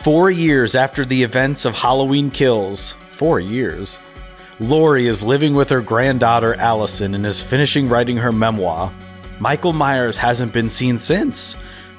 Four years after the events of Halloween Kills, four years, Laurie is living with her granddaughter Allison and is finishing writing her memoir. Michael Myers hasn't been seen since.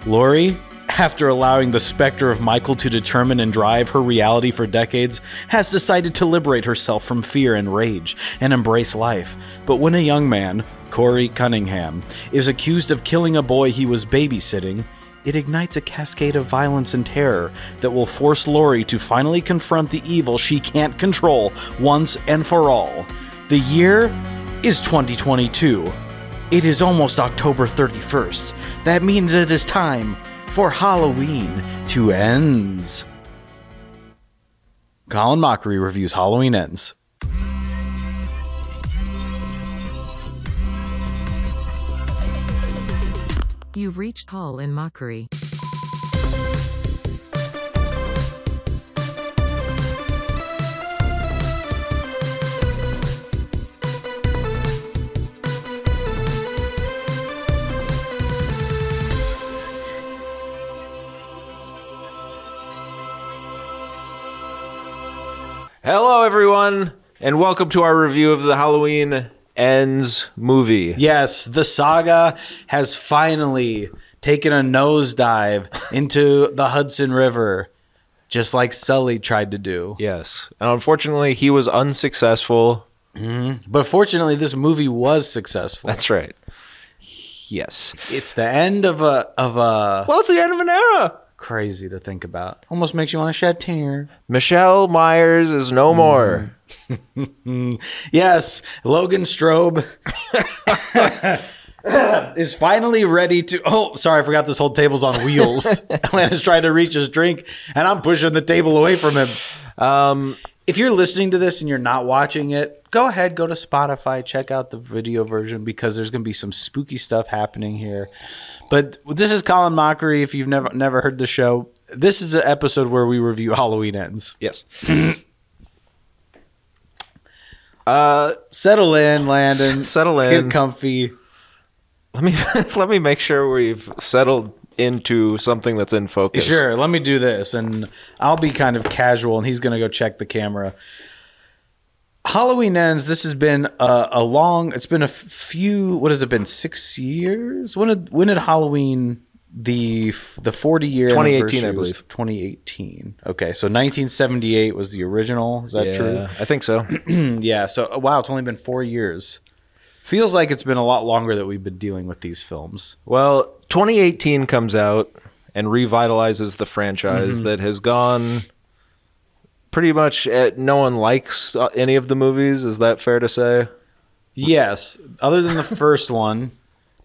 Laurie, after allowing the specter of Michael to determine and drive her reality for decades, has decided to liberate herself from fear and rage and embrace life. But when a young man, Corey Cunningham, is accused of killing a boy he was babysitting, it ignites a cascade of violence and terror that will force Laurie to finally confront the evil she can't control once and for all. The year is 2022. It is almost October 31st. That means it is time for Halloween to ends. Call in Mockery reviews Halloween Ends. You've reached Call in Mockery. Hello, everyone, and welcome to our review of the Halloween Ends movie. Yes, the saga has finally taken a nosedive into the Hudson River, just like Sully tried to do. Yes, and unfortunately, he was unsuccessful. Mm-hmm. But fortunately, this movie was successful. That's right. Yes. it's the end of a of a Well, it's the end of an era. crazy to think about. Almost makes you want to shed tear. Michelle Myers is no mm-hmm. more. Yes, Logan Strobe is finally ready to. Oh, sorry, I forgot this whole table's on wheels. Atlanta's trying to reach his drink, and I'm pushing the table away from him. Um, If you're listening to this and you're not watching it, go ahead, go to Spotify, check out the video version because there's going to be some spooky stuff happening here. But this is Call in Mockery. If you've never never heard the show, this is an episode where we review Halloween Ends. yes. Uh, settle in, Landon. Settle in. Get comfy. Let me let me make sure we've settled into something that's in focus. Sure, let me do this, and I'll be kind of casual, and he's going to go check the camera. Halloween ends. This has been a, a long. It's been a few. What has it been? Six years. When did when did Halloween the the forty year 2018, I believe. Twenty eighteen. Okay, so nineteen seventy eight was the original. Is that Yeah, true? I think so. yeah. So wow, it's only been four years. Feels like it's been a lot longer that we've been dealing with these films. Well, 2018 comes out and revitalizes the franchise Mm-hmm. that has gone pretty much. At, no one likes uh, any of the movies. Is that fair to say? Yes, other than the first one.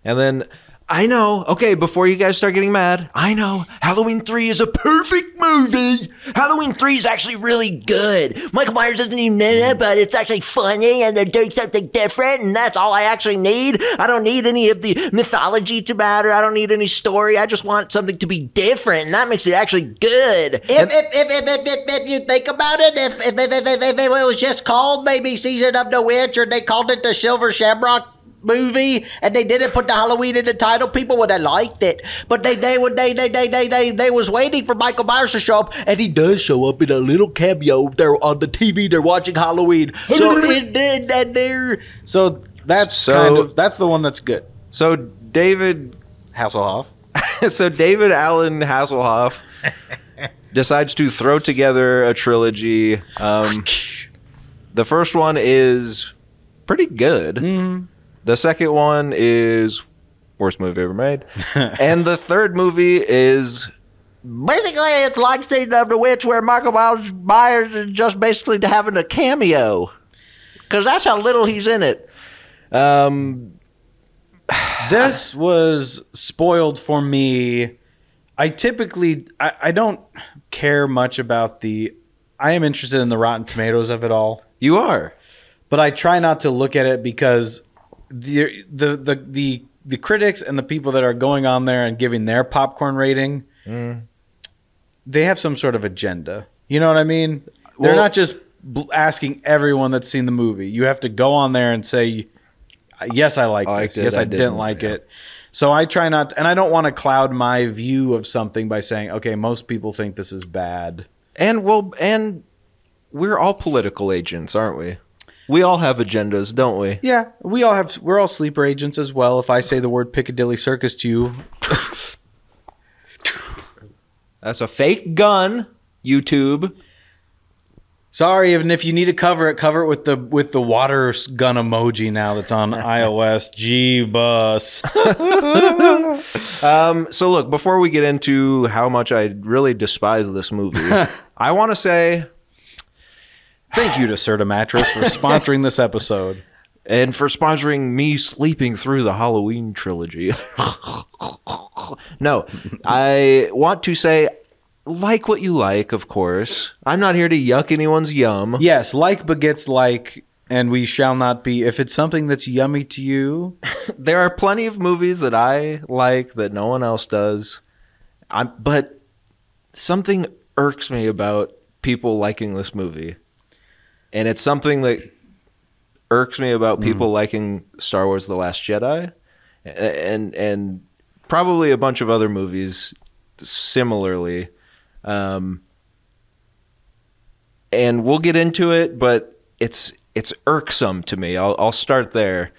And then I know. Okay, before you guys start getting mad, I know Halloween three is a perfect movie. Halloween 3 is actually really good. Michael Myers doesn't even know that, but it's actually funny and they're doing something different, and that's all I actually need. I don't need any of the mythology to matter. I don't need any story. I just want something to be different, and that makes it actually good. If, if, if, if, if, if, if you think about it, if, if, if, if, if it was just called maybe Season of the Witch or they called it the Silver Shamrock movie and they didn't put the Halloween in the title, people would have liked it. But they they would they they they they they they was waiting for Michael Myers to show up, and he does show up in a little cameo. They're on the TV. They're watching Halloween. So it did and they're So that's So- kind of that's the one that's good. So David, Hasselhoff. so David Allen Hasselhoff decides to throw together a trilogy. Um, the first one is pretty good. The second one is worst movie ever made, and the third movie is basically it's like Season of the Witch, where Michael Myers Myers is just basically having a cameo, because that's how little he's in it. um, This was spoiled for me. I typically I, I don't care much about the I am interested in the Rotten Tomatoes of it all, you are. but I try not to look at it because the the the the, the critics and the people that are going on there and giving their popcorn rating mm. they have some sort of agenda. You know what I mean? They're not just asking everyone that's seen the movie. You have to go on there and say, "Yes, I like I this. it, Yes, I, I didn't, didn't," like yeah. it." So I try not, and I don't want to cloud my view of something by saying, okay, most people think this is bad. And well, and we're all political agents, aren't we? We all have agendas, don't we? Yeah, we all have. We're all sleeper agents as well. If I say the word Piccadilly Circus to you, That's a fake gun, YouTube. sorry. Even if you need to cover it, cover it with the with the water gun emoji now that's on iOS. G bus. Um, so look, before we get into how much I really despise this movie, I want to say Thank you to Serta Mattress for sponsoring this episode. and for sponsoring me sleeping through the Halloween trilogy. no, I want to say like what you like, of course. I'm not here to yuck anyone's yum. Yes, like begets like, and we shall not be. If it's something that's yummy to you, There are plenty of movies that I like that no one else does. I'm, but something irks me about people liking this movie. And it's something that irks me about people liking Star Wars The Last Jedi and and probably a bunch of other movies similarly. Um, and we'll get into it, but it's it's irksome to me. I'll I'll start there.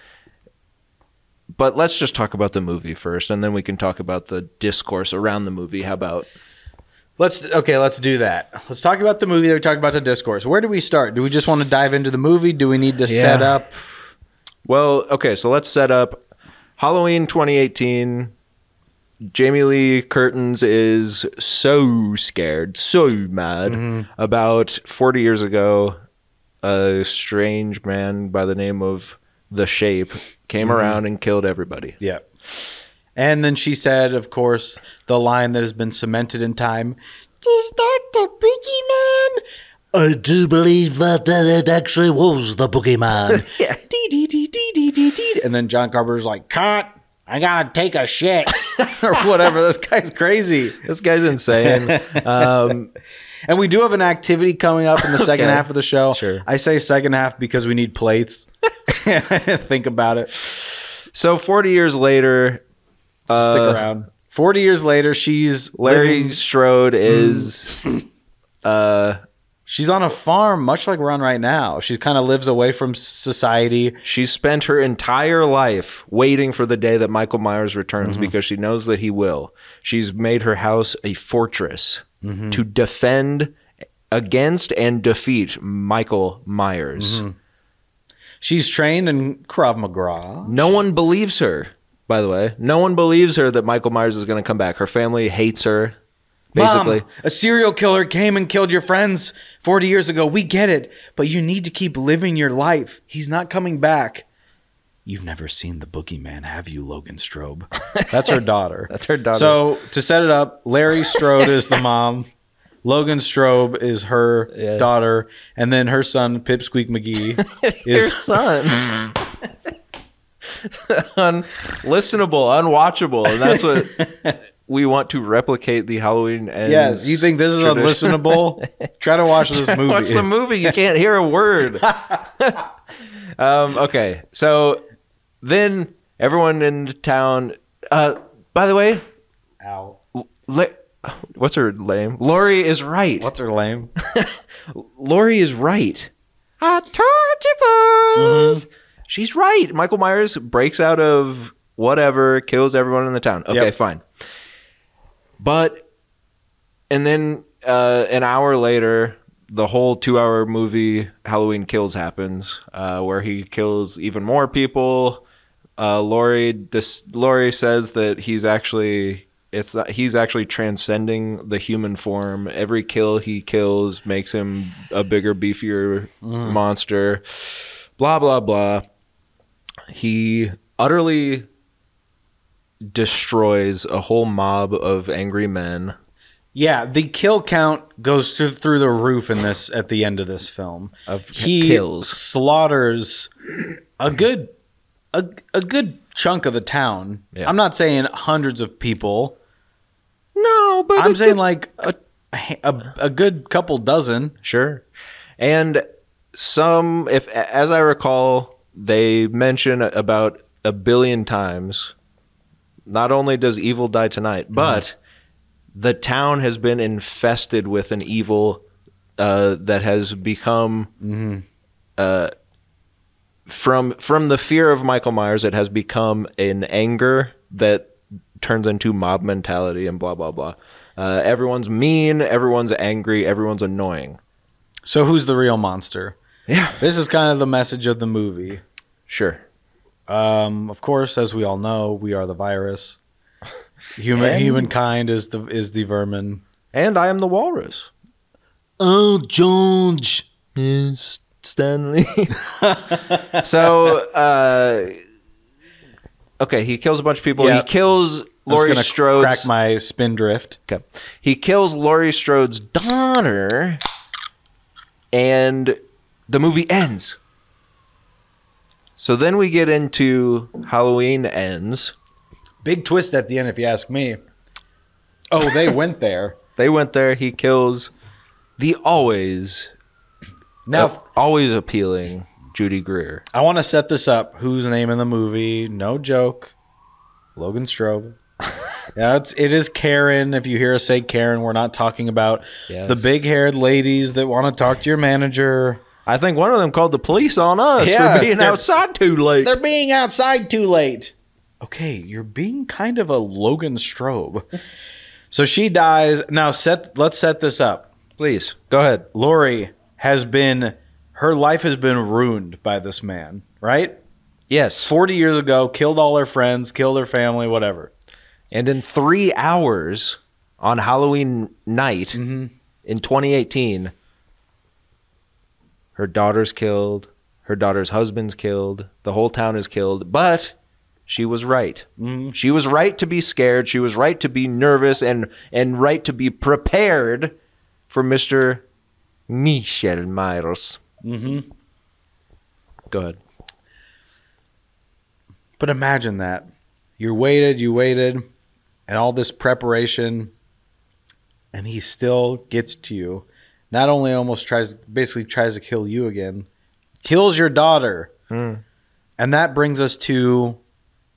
But let's just talk about the movie first, and then we can talk about the discourse around the movie. How about? Let's okay. Let's do that. Let's talk about the movie that we talked about the discourse. Where do we start? Do we just want to dive into the movie? Do we need to set up? Well, okay, so let's set up Halloween 2018. Jamie Lee Curtins is so scared, so mad mm-hmm. about 40 years ago. A strange man by the name of The Shape came mm-hmm. around and killed everybody. Yeah. And then she said, of course, the line that has been cemented in time. Is that the boogeyman? I do believe that, that it actually was the boogeyman. Dee, dee, dee, dee, dee, dee, dee. And then John Carpenter's like, cut. I gotta take a shit. or whatever. This guy's crazy. This guy's insane. um, And we do have an activity coming up in the second Okay. half of the show. Sure. I say second half because we need plates. Think about it. so 40 years later, Stick uh, around. 40 years later, she's Larry living- Strode is hmm. uh, she's on a farm, much like we're on right now. She kind of lives away from society. She spent her entire life waiting for the day that Michael Myers returns mm-hmm. because she knows that he will. She's made her house a fortress mm-hmm. to defend against and defeat Michael Myers. Mm-hmm. She's trained in Krav Maga. No one believes her, by the way. No one believes her that Michael Myers is going to come back. Her family hates her, basically. Mom, a serial killer came and killed your friends 40 years ago. We get it, but you need to keep living your life. He's not coming back. You've never seen the boogeyman, have you, Logan Strobe? That's her daughter. That's her daughter. So to set it up, Larry Strode is the mom. Logan Strobe is her Yes. daughter, and then her son Pipsqueak McGee Your is son. Unlistenable, unwatchable. And that's what we want to replicate the Halloween ends. yes. You think this is tradition. unlistenable? Try to watch this movie. Watch the movie. You can't hear a word. um, okay. So then everyone in town. Uh, by the way, Ow. La- what's her name? Laurie is right. What's her lame? Laurie is right. I told you, boys. She's right. Michael Myers breaks out of whatever, kills everyone in the town. Okay, Yep. fine. But, and then uh, an hour later, the whole two hour movie Halloween Kills happens, uh, where he kills even more people. Uh, Laurie, this Laurie says that he's actually it's not, he's actually transcending the human form. Every kill he kills makes him a bigger, beefier monster. Blah blah blah. He utterly destroys a whole mob of angry men. Yeah, the kill count goes through, through the roof in this at the end of this film. Of he kills. slaughters a good a, a good chunk of the town. Yeah. I'm not saying hundreds of people. No, but I'm saying like a, a a good couple dozen. Sure. And some, if as I recall, they mention about a billion times not only does evil die tonight, but the town has been infested with an evil uh, that has become uh, from from the fear of Michael Myers. It has become an anger that turns into mob mentality and blah blah blah. Uh, everyone's mean. Everyone's angry. Everyone's annoying. So who's the real monster? Yeah, This is kind of the message of the movie. sure. Um, of course, as we all know, we are the virus. Human And- humankind is the is the vermin. And I am the walrus. Oh, George. Miss Stanley. so, uh, okay, he kills a bunch of people. Yeah. He kills I was Laurie gonna Strode's. crack my spindrift. okay. He kills Laurie Strode's daughter, and the movie ends. So then we get into Halloween ends. Big twist at the end, if you ask me. Oh, they went there. They went there. He kills the always, Now, uh, always appealing Judy Greer. I want to set this up. Whose name in the movie? No joke. Logan Strobe. yeah, it's it is Karen. If you hear us say Karen, we're not talking about Yes. the big-haired ladies that want to talk to your manager. I think one of them called the police on us Yeah, for being outside too late. They're being outside too late. Okay, you're being kind of a Logan Strobe. so she dies. Now set let's set this up. Please go ahead. Laurie has been her life has been ruined by this man, right? Yes. 40 years ago, killed all her friends, killed her family, whatever. And in three hours on Halloween night Mm-hmm. in 2018, her daughter's killed, her daughter's husband's killed, the whole town is killed, but she was right. Mm-hmm. She was right to be scared. She was right to be nervous and, and right to be prepared for Mr. Michael Myers. Mm-hmm. Go ahead. But imagine that. You waited, you waited, and all this preparation, and he still gets to you. Not only almost tries, basically tries to kill you again, kills your daughter. Mm. And that brings us to,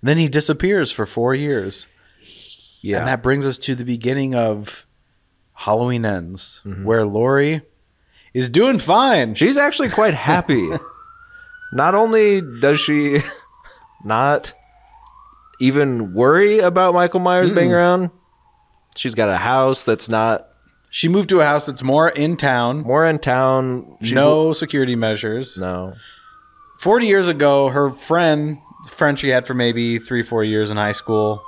then he disappears for four years. Yeah. And that brings us to the beginning of Halloween Ends, Mm-hmm. where Laurie is doing fine. She's actually quite happy. not only does she not even worry about Michael Myers being around, she's got a house that's not She moved to a house that's more in town, more in town. She's no security measures. no. 40 years ago, her friend, friend she had for maybe three, four years in high school,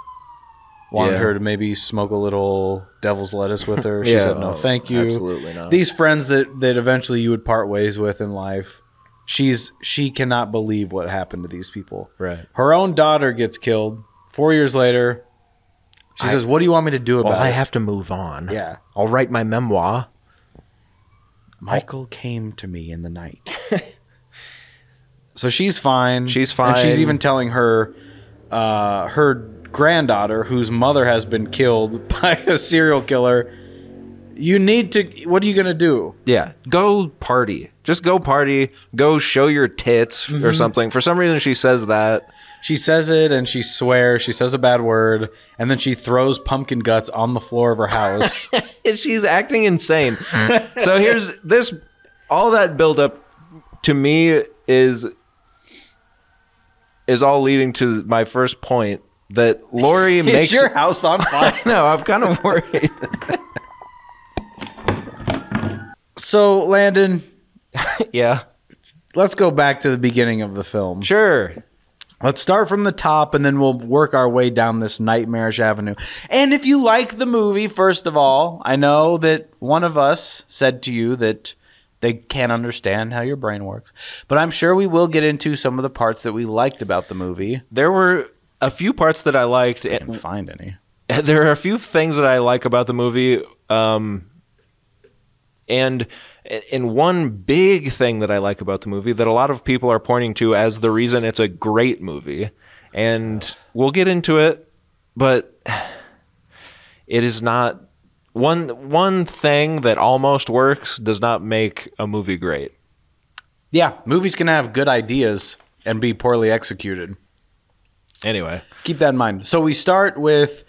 wanted Yeah. her to maybe smoke a little devil's lettuce with her. She Yeah, said, no, oh, thank you. absolutely not. These friends that, that eventually you would part ways with in life, she's she cannot believe what happened to these people. Right. Her own daughter gets killed. Four years later, she says, what do you want me to do about Well, I it? have to move on. yeah. I'll write my memoir. Michael came to me in the night. so she's fine. She's fine. And she's even telling her uh, her granddaughter, whose mother has been killed by a serial killer, you need to. What are you gonna do? Yeah, go party. Just go party. Go show your tits Mm-hmm. or something. For some reason, she says that. She says it and she swears. She says a bad word, and then she throws pumpkin guts on the floor of her house. She's acting insane. so here's this. All that build up to me is is all leading to my first point that Laurie Is makes. your house on fire? no, I'm kind of worried. so, Landon, yeah, let's go back to the beginning of the film. sure. Let's start from the top and then we'll work our way down this nightmarish avenue. And if you like the movie, first of all, I know that one of us said to you that they can't understand how your brain works. But I'm sure we will get into some of the parts that we liked about the movie. There were a few parts that I liked. I didn't find any. there are a few things that I like about the movie. Um, and and one big thing that I like about the movie that a lot of people are pointing to as the reason it's a great movie, and we'll get into it, but it is not one one thing that almost works does not make a movie great. Yeah, movies can have good ideas and be poorly executed. Anyway, Keep that in mind. So we start with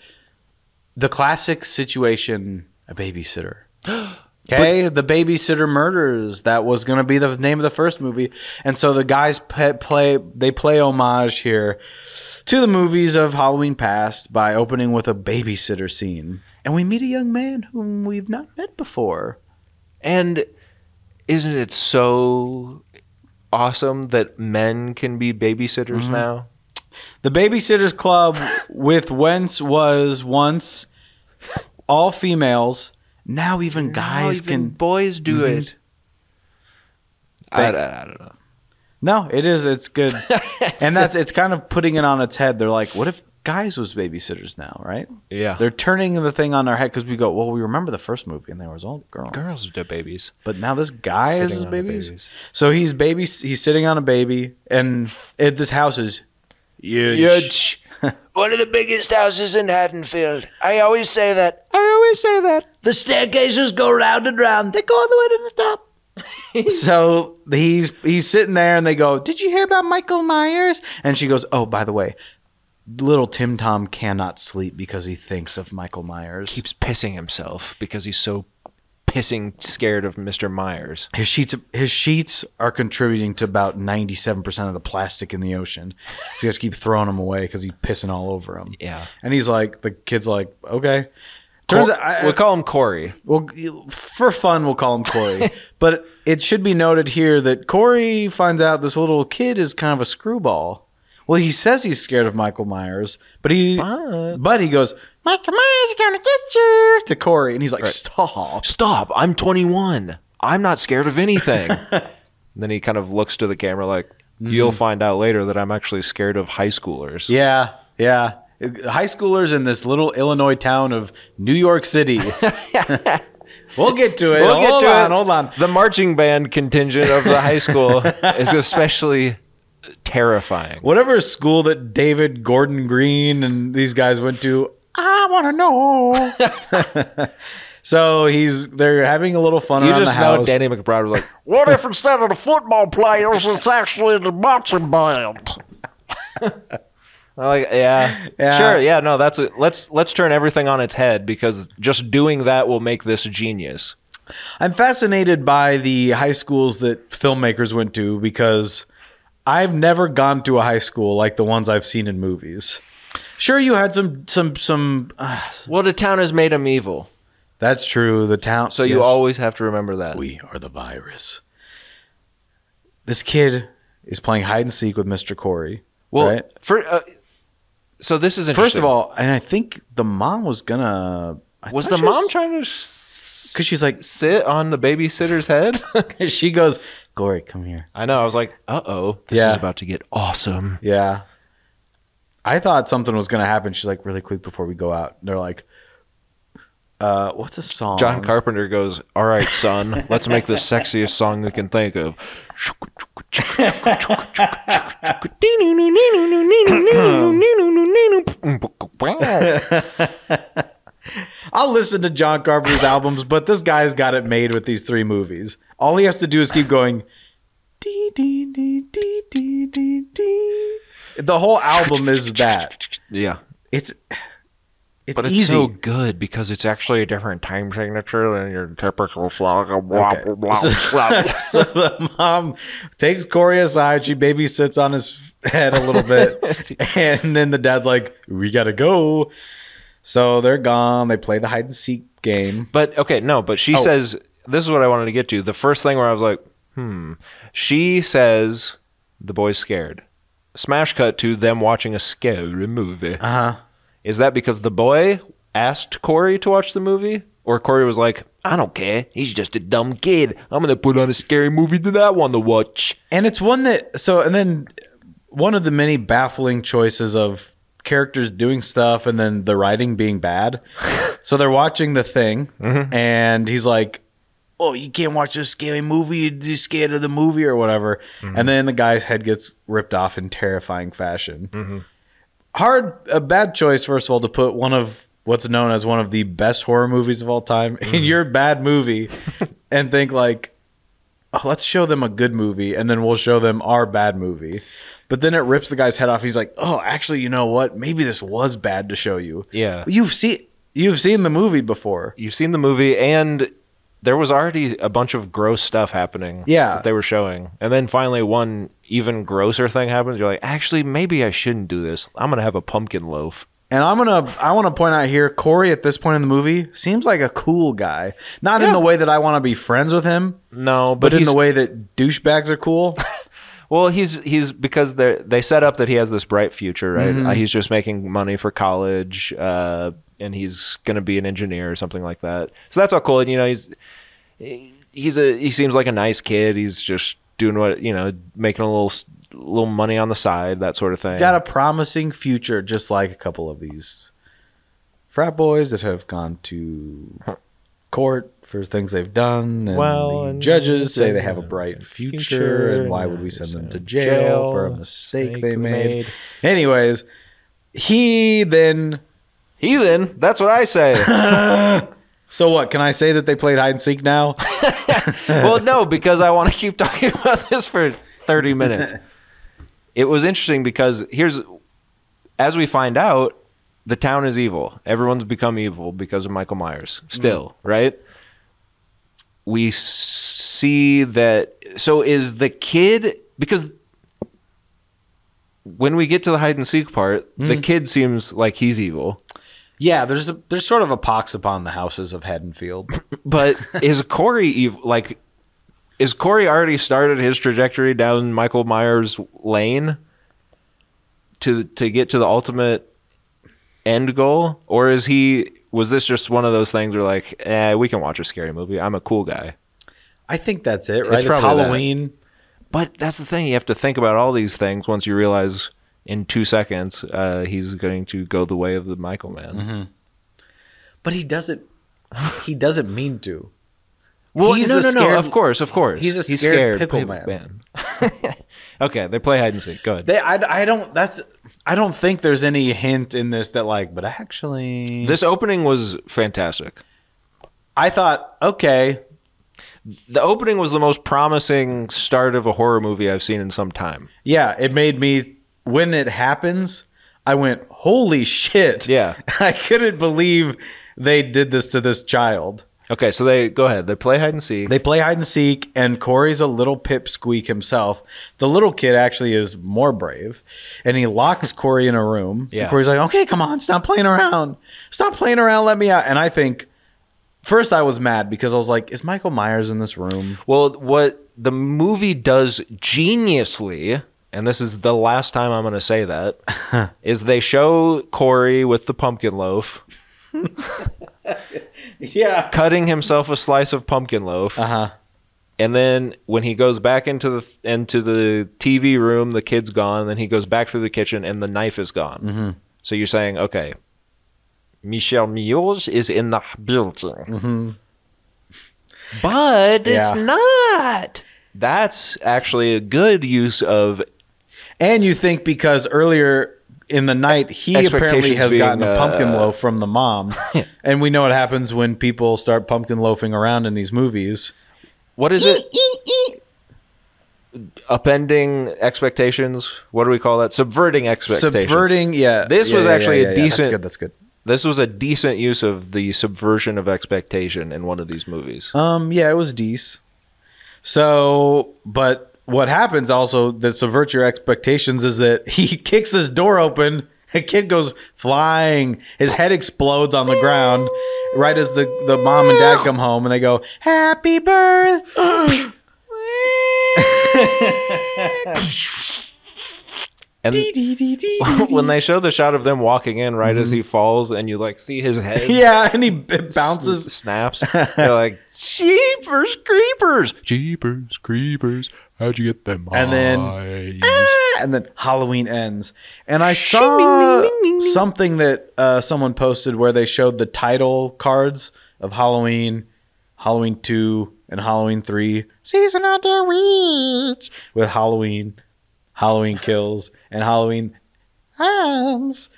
the classic situation: a babysitter. Okay, the babysitter murders. That was going to be the name of the first movie, and so the guys pe- play they play homage here to the movies of Halloween past by opening with a babysitter scene, and we meet a young man whom we've not met before. and isn't it so awesome that men can be babysitters mm-hmm. now? The Babysitters Club with whence was once all females. Now even guys Now even can. boys do mm-hmm. it. I, I, I don't know. No, it is. It's good, and that's it's kind of putting it on its head. They're like, what if guys was babysitters now, right? Yeah, They're turning the thing on their head because we go, well, we remember the first movie and there was all girls, girls do babies. but now this guy is Sitting the babies. babies. So he's baby. He's sitting on a baby, and it, this house is huge. One of the biggest houses in Haddonfield. I always say that. I always say that. The staircases go round and round. They go all the way to the top. so he's he's sitting there and they go, "Did you hear about Michael Myers?" And she goes, "Oh, by the way, little Tim Tom cannot sleep because he thinks of Michael Myers. Keeps pissing himself because he's so pissing scared of Mr. Myers. His sheets his sheets are contributing to about 97% of the plastic in the ocean. So you have to keep throwing them away cuz he's pissing all over them. Yeah. And he's like the kid's like, "Okay." Turns Cor- out I, we'll call him Corey. Well, for fun, we'll call him Corey. but it should be noted here that Corey finds out this little kid is kind of a screwball. Well, he says he's scared of Michael Myers, but he But- but he goes, Myers is gonna get you to Corey, and he's like, stop. Stop! I'm 21. I'm not scared of anything. and then he kind of looks to the camera like, "You'll mm-hmm. find out later that I'm actually scared of high schoolers." Yeah, yeah. High schoolers in this little Illinois town of New York City. we'll get to it. We'll get hold to on, it. hold on. The marching band contingent of the high school is especially terrifying. Whatever school that David Gordon Green and these guys went to, I want to know. so he's they're having a little fun You around just the know house. Danny McBride was like, What if instead of the football players, it's actually the marching band? Like, yeah, Yeah. sure, yeah, no, that's a, let's let's turn everything on its head because just doing that will make this genius. I'm fascinated by the high schools that filmmakers went to because I've never gone to a high school like the ones I've seen in movies. Sure, you had some some some. Uh, Well, the town has made him evil, that's true. The town. so you yes. always have to remember that. We are the virus. This kid is playing hide and seek with Mr. Corey. well, right? for uh, so this is First of all, and I think the mom was gonna. I was the mom trying to Because she's like, sit on the babysitter's head? she goes, Corey, come here. I know. I was like, uh oh, this Yeah. is about to get awesome. Yeah. I thought something was gonna happen. She's like, really quick before we go out. They're like, uh, what's a song? John Carpenter goes, "All right, son, let's make the sexiest song we can think of." I'll listen to John Carpenter's albums, but this guy's got it made with these three movies. All he has to do is keep going. Dee, dee, dee, dee, dee, dee, dee. The whole album is that. yeah, It's it's but it's easy. so good because it's actually a different time signature than your typical song. Blah, Okay. blah, blah, So, the mom takes Corey aside. She baby sits on his head a little bit, and then the dad's like, "We gotta go." So they're gone. They play the hide and seek game. But okay, no, but she Oh. says this is what I wanted to get to. The first thing where I was like, hmm. She says the boy's scared. Smash cut to them watching a scary movie. Uh huh. Is that because the boy asked Corey to watch the movie? Or Corey was like, I don't care. He's just a dumb kid. I'm gonna put on a scary movie that I want to watch. And it's one that so and then one of the many baffling choices of characters doing stuff and then the writing being bad. so they're watching the thing and he's like, "Oh, you can't watch this scary movie. You're just scared of the movie or whatever." Mm-hmm. And then the guy's head gets ripped off in terrifying fashion. Mm-hmm. Hard a bad choice first of all to put one of what's known as one of the best horror movies of all time in mm-hmm. your bad movie and think like oh, let's show them a good movie and then we'll show them our bad movie. But then it rips the guy's head off. He's like, "Oh, actually, you know what? Maybe this was bad to show you." Yeah. you've seen you've seen the movie before. You've seen the movie, and there was already a bunch of gross stuff happening. Yeah. that they were showing, and then finally one even grosser thing happens. You're like, actually, maybe I shouldn't do this. I'm gonna have a pumpkin loaf. And I'm gonna I want to point out here, Corey at this point in the movie seems like a cool guy. Not in the way that I want to be friends with him, No, but, but, in the way that douchebags are cool. Well, he's he's because they they set up that he has this bright future, right? Mm-hmm. Uh, he's just making money for college, uh, and he's going to be an engineer or something like that. So that's all cool. And you know, he's he's a he seems like a nice kid. He's just doing what you know, making a little little money on the side, that sort of thing. Got a promising future, just like a couple of these frat boys that have gone to court for things they've done. And Well, the and- judges say they have a bright future, future, and why would we send them to jail, jail, for a mistake mistake they they made? made. Anyways, he then. Heathen. That's what I say. So what? Can I say that they played hide and seek now? well, no, because I want to keep talking about this for 30 minutes. It was interesting because here's, as we find out, the town is evil. Everyone's become evil because of Michael Myers. Mm-hmm. Still, right? We see that. So is the kid because when we get to the hide and seek part, the mm-hmm. kid seems like he's evil. Yeah, there's a, there's sort of a pox upon the houses of Haddonfield. But is Corey? Like, is Corey already started his trajectory down Michael Myers' lane to to get to the ultimate end goal, or is he? Was this just one of those things where like, eh, we can watch a scary movie. I'm a cool guy. I think that's it, right? It's, that. Halloween. But that's the thing. You have to think about all these things once you realize in two seconds uh, he's going to go the way of the Michael man. But he doesn't. He doesn't mean to. Well, He's no, a no, scared- no. Of course, of course. He's a scared pickle pickle man. okay, they play hide and seek. Go ahead. They, I, I don't. That's. I don't think there's any hint in this that like. But actually, This opening was fantastic. I thought, okay, The opening was the most promising start of a horror movie I've seen in some time. yeah, it made me. When it happens, I went, holy shit! Yeah. I couldn't believe they did this to this child. Okay, so they go ahead. They play hide and seek. They play hide and seek, and Corey's a little pipsqueak himself. The little kid actually is more brave, and he locks Corey in a room. Yeah. And Corey's like, "Okay, come on, stop playing around, stop playing around, let me out." And I think first I was mad because I was like, "Is Michael Myers in this room?" well, what the movie does geniusly, and this is the last time I'm going to say that, is they show Corey with the pumpkin loaf Yeah. cutting himself a slice of pumpkin loaf. Uh huh. And then when he goes back into the into the TV room, the kid's gone. And then he goes back through the kitchen, and the knife is gone. Mm-hmm. So you're saying, okay, Michelle Mules is in the building, but it's not. That's actually a good use of And you think because earlier in the night he apparently has being, gotten a pumpkin uh, loaf from the mom, and we know what happens when people start pumpkin loafing around in these movies. what is it? Upending expectations. What do we call that? Subverting expectations. Subverting, yeah. This yeah, was yeah, actually yeah, a yeah. decent- That's good. That's good. This was a decent use of the subversion of expectation in one of these movies. Um, yeah, it was decent. So, but what happens also that subverts your expectations is that he kicks this door open. A kid goes flying. His head explodes on the ground right as the, the mom and dad come home and they go, Happy birthday. And when they show the shot of them walking in right as he mm-hmm. falls and you like see his head yeah, and he it s- bounces. snaps they're like jeepers creepers jeepers creepers how'd you get them And then- eyes?" and then Halloween ends. And I saw something that uh, someone posted where they showed the title cards of Halloween, Halloween 2, and Halloween 3, Season of the Witch, with Halloween, Halloween Kills, and Halloween Ends.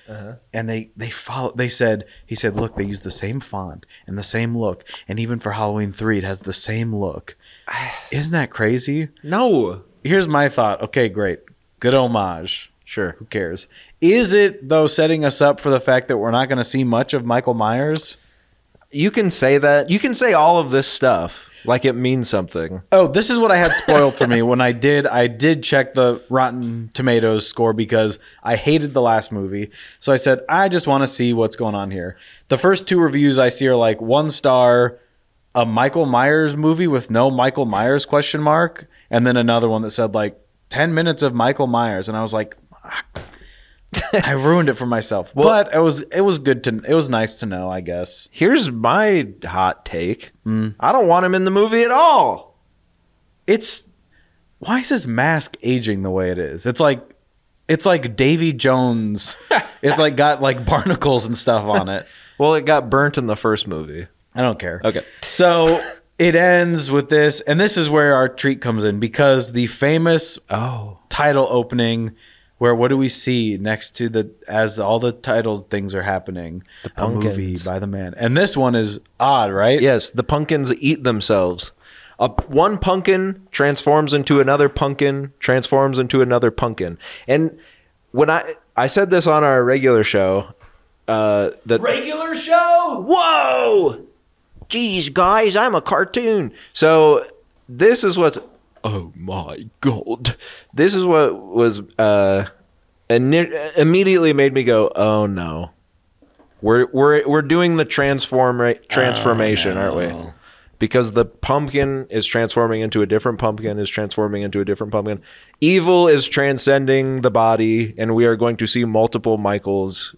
And they they follow. They said he said, look, they use the same font and the same look, and even for Halloween three, it has the same look. Isn't that crazy? no here's my thought. Okay, great. Good homage. Sure. Who cares? Is it though setting us up for the fact that we're not going to see much of Michael Myers? You can say that. You can say all of this stuff like it means something. Oh, this is what I had spoiled for me when I did. I did check the Rotten Tomatoes score because I hated the last movie. So I said I just want to see what's going on here. The first two reviews I see are like one star, a Michael Myers movie with no Michael Myers question mark, and then another one that said like ten minutes of Michael Myers, and I was like. I ruined it for myself, but it was it was good to it was nice to know, I guess. Here's my hot take. Mm. I don't want him in the movie at all. it's why is his mask aging the way it is? It's like it's like Davy Jones. it's like got like barnacles and stuff on it. Well, it got burnt in the first movie. I don't care. Okay. So it ends with this, and this is where our treat comes in because the famous Oh. title opening, where what do we see next to the as all the title things are happening? The a movie by the man, and this one is odd, right? Yes, the pumpkins eat themselves. A, one pumpkin transforms into another pumpkin, transforms into another pumpkin. And when I I said this on our regular show, uh, that Regular show? whoa, geez, guys, I'm a cartoon. So this is what's oh my god, this is what was uh, ini- immediately made me go, oh no, we're we're we're doing the transform transformation, aren't we? Because the pumpkin is transforming into a different pumpkin, is transforming into a different pumpkin. Evil is transcending the body, and we are going to see multiple Michaels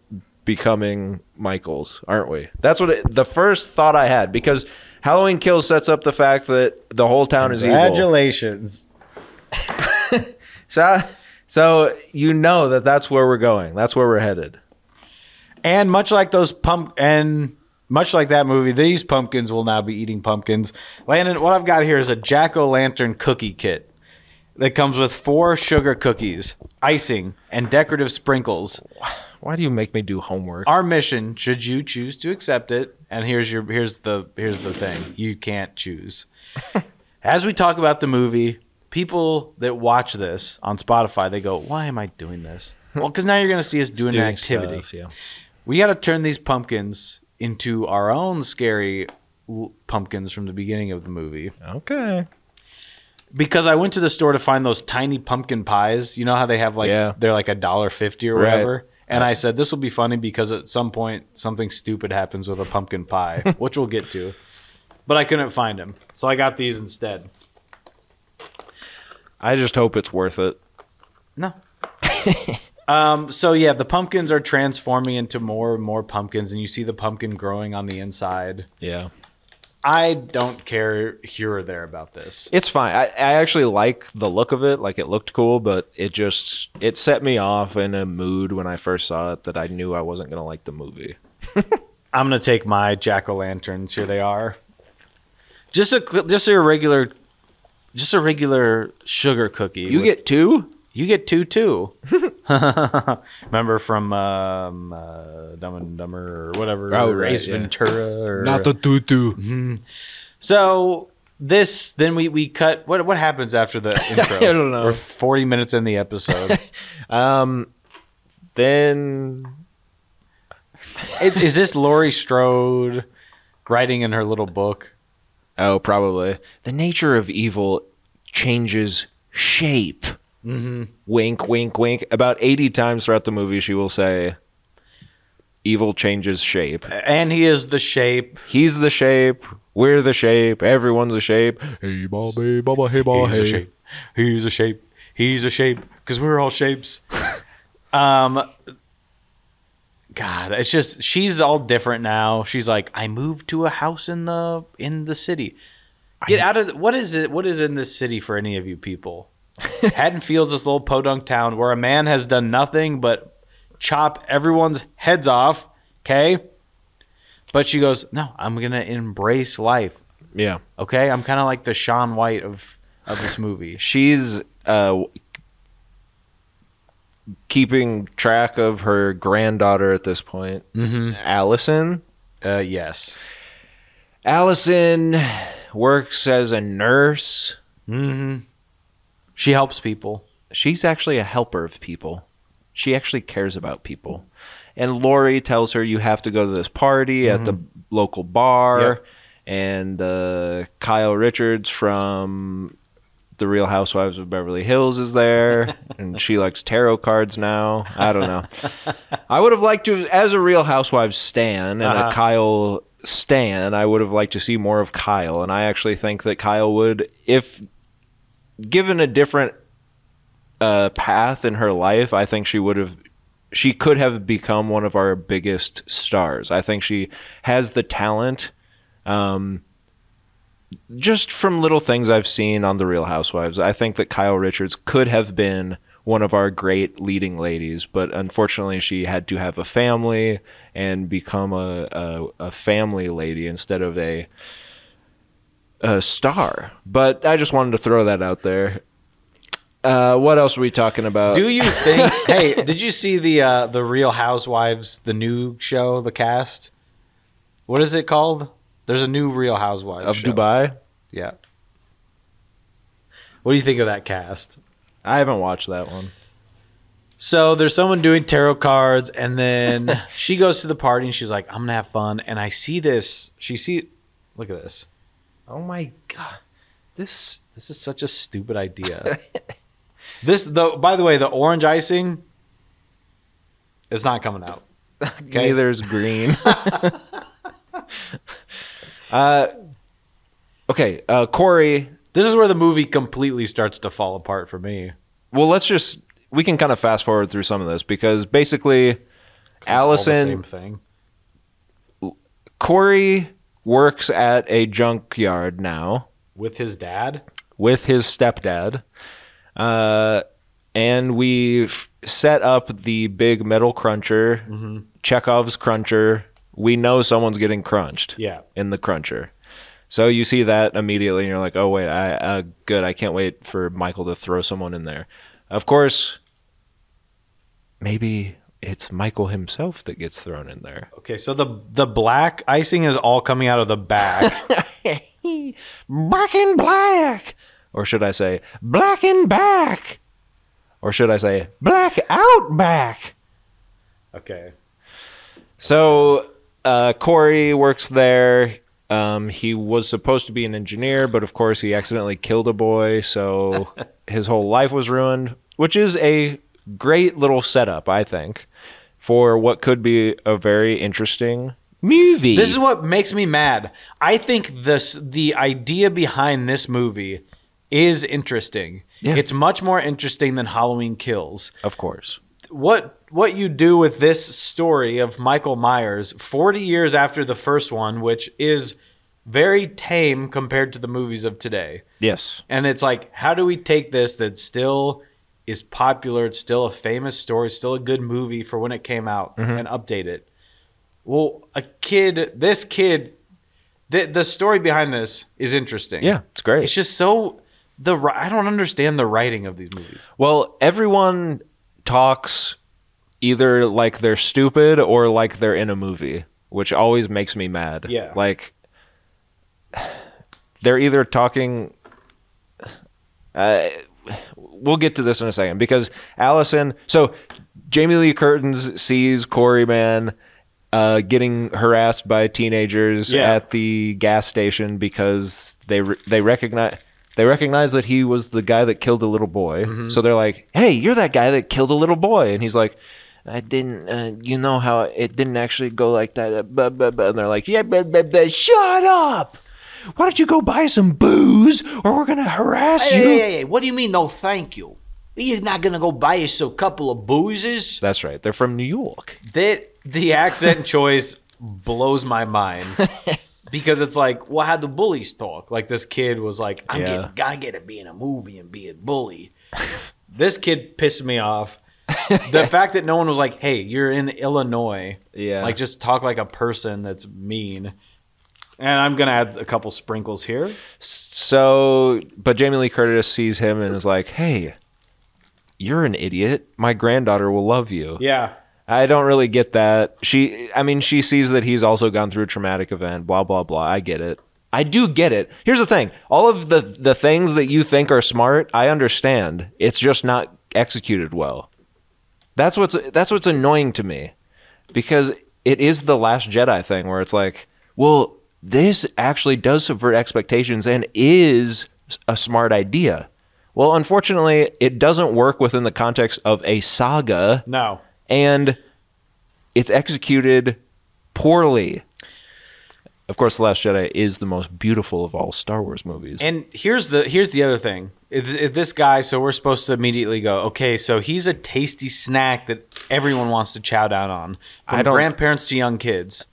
becoming Michaels, aren't we? That's what it, the first thought I had. Because Halloween Kills sets up the fact that the whole town is evil. Congratulations. So, so you know that that's where we're going. That's where we're headed. And much like those pump and much like that movie, these pumpkins will now be eating pumpkins. Landon, what I've got here is a jack o' lantern cookie kit that comes with four sugar cookies, icing, and decorative sprinkles. Why do you make me do homework? Our mission, should you choose to accept it, and here's your here's the here's the thing. You can't choose. As we talk about the movie, people that watch this on Spotify, they go, "Why am I doing this?" Well, because now you're going to see us doing, an activity. stuff, yeah. We got to turn these pumpkins into our own scary l- pumpkins from the beginning of the movie. Okay. Because I went to the store to find those tiny pumpkin pies. You know how they have like Yeah. they're like a dollar fifty or Right. whatever. And I said this will be funny because at some point something stupid happens with a pumpkin pie, which we'll get to. But I couldn't find them, so I got these instead. I just hope it's worth it. No. um, so yeah, the pumpkins are transforming into more and more pumpkins, and you see the pumpkin growing on the inside. Yeah. I don't care here or there about this. It's fine. I, I actually like the look of it. Like it looked cool, but it just it set me off in a mood when I first saw it that I knew I wasn't gonna like the movie. I'm gonna take my jack o' lanterns. Here they are. Just a just a regular, just a regular sugar cookie. You with- get two? You get two too. Remember from um, uh, Dumb and Dumber or whatever, Oh, or right, Ace yeah. Ventura, or tutu. So this then we we cut. What what happens after the intro? I don't know. We're 40 minutes in the episode. Um, then Is- is this Laurie Strode writing in her little book? oh, probably the nature of evil changes shape. Mm-hmm. Wink, wink, wink. About eighty times throughout the movie, she will say, "Evil changes shape." And he is the shape. He's the shape. We're the shape. Everyone's a shape. Hey, Bobby, Baba, hey, Baba, He's a shape. He's a shape. He's a shape. Because we're all shapes. um, God, it's just she's all different now. She's like, I moved to a house in the in the city. Get out of the, what is it? What is in this city for any of you people? Haddonfield's this little podunk town where a man has done nothing but chop everyone's heads off. Okay, but she goes, no, I'm gonna embrace life. Yeah. Okay, I'm kind of like the Sean White of of this movie. She's uh, keeping track of her granddaughter at this point, mm-hmm. Allison. Uh, yes. Allison works as a nurse. Mm-hmm. She helps people. she's actually a helper of people. She actually cares about people. And Lori tells her you have to go to this party at the local bar. Yep. And uh, Kyle Richards from The Real Housewives of Beverly Hills is there. and she likes tarot cards now. I don't know. I would have liked to, as a Real Housewives stan and Uh-huh. a Kyle stan, I would have liked to see more of Kyle. And I actually think that Kyle would, if given a different uh, path in her life, I think she would have. She could have become one of our biggest stars. I think she has the talent. Um, just from little things I've seen on The Real Housewives, I think that Kyle Richards could have been one of our great leading ladies, but unfortunately, she had to have a family and become a a, a family lady instead of a a star. But I just wanted to throw that out there. Uh, what else are we talking about? Do you think? hey, did you see the uh, the Real Housewives, the new show, the cast? What is it called? There's a new Real Housewives of show. Dubai? Yeah. What do you think of that cast? I haven't watched that one. So there's someone doing tarot cards, and then she goes to the party, and she's like, "I'm gonna have fun." And I see this. She see, look at this. Oh my god! This this is such a stupid idea. this the by the way, the orange icing is not coming out. Okay. Neither's green. uh, okay, uh, Corey. This is where the movie completely starts to fall apart for me. Well, let's just we can kind of fast forward through some of this because basically, It's all the same Allison thing. Corey works at a junkyard now with his dad. with his stepdad, uh, and we've set up the big metal cruncher, Mm-hmm. Chekhov's cruncher. We know someone's getting crunched. Yeah. in the cruncher. So you see that immediately, and you're like, "Oh wait, I uh, good. I can't wait for Michael to throw someone in there." Of course, maybe it's Michael himself that gets thrown in there. Okay, so the the black icing is all coming out of the back. Back in black, or should I say black in back, or should I say black out back? okay. So uh, Corey works there. Um, he was supposed to be an engineer, but of course he accidentally killed a boy, so his whole life was ruined. Which is a great little setup, I think, for what could be a very interesting movie. This is what makes me mad. I think this the idea behind this movie is interesting. Yeah. It's much more interesting than Halloween Kills. of course. What what you do with this story of Michael Myers 40 years after the first one, which is very tame compared to the movies of today. Yes. And it's like, how do we take this that's still is popular, it's still a famous story, still a good movie for when it came out, and update it? Well, a kid, this kid, the the story behind this is interesting. Yeah, it's great. It's just so the I don't understand the writing of these movies. Well, everyone talks either like they're stupid or like they're in a movie, which always makes me mad. Yeah. Like they're either talking uh, we'll get to this in a second because Allison so Jamie Lee Curtis sees Corey Man uh, getting harassed by teenagers Yeah. at the gas station because they re- they recognize they recognize that he was the guy that killed a little boy. Mm-hmm. So they're like, "Hey, you're that guy that killed a little boy," and he's like. I didn't, uh, you know how it didn't actually go like that. Uh, blah, blah, blah. And they're like, yeah, blah, blah, blah. shut up. Why don't you go buy some booze or we're going to harass you? Hey, hey, hey, what do you mean, no thank you? You're not gonna go buy us a couple of boozes? That's right. They're from New York. That the accent choice blows my mind because it's like, well, how do bullies talk? Like this kid was like, I'm Yeah. getting, gotta get to be in a movie and be a bully. this kid pissed me off. the fact that no one was like, hey, you're in Illinois. Yeah. Like just talk like a person that's mean. And I'm gonna add a couple sprinkles here. So, but Jamie Lee Curtis sees him and is like, hey, you're an idiot. My granddaughter will love you. Yeah. I don't really get that. She, I mean, she sees that he's also gone through a traumatic event, blah, blah, blah. I get it. I do get it. Here's the thing all of the, the things that you think are smart, I understand. It's just not executed well. That's what's that's what's annoying to me because it is the last Jedi thing where it's like, well, this actually does subvert expectations and is a smart idea. Well, unfortunately, it doesn't work within the context of a saga No. and it's executed poorly. Of course, The Last Jedi is the most beautiful of all Star Wars movies. And here's the here's the other thing. Is, is this guy? So we're supposed to immediately go. Okay, so he's a tasty snack that everyone wants to chow down on, I from grandparents to young kids.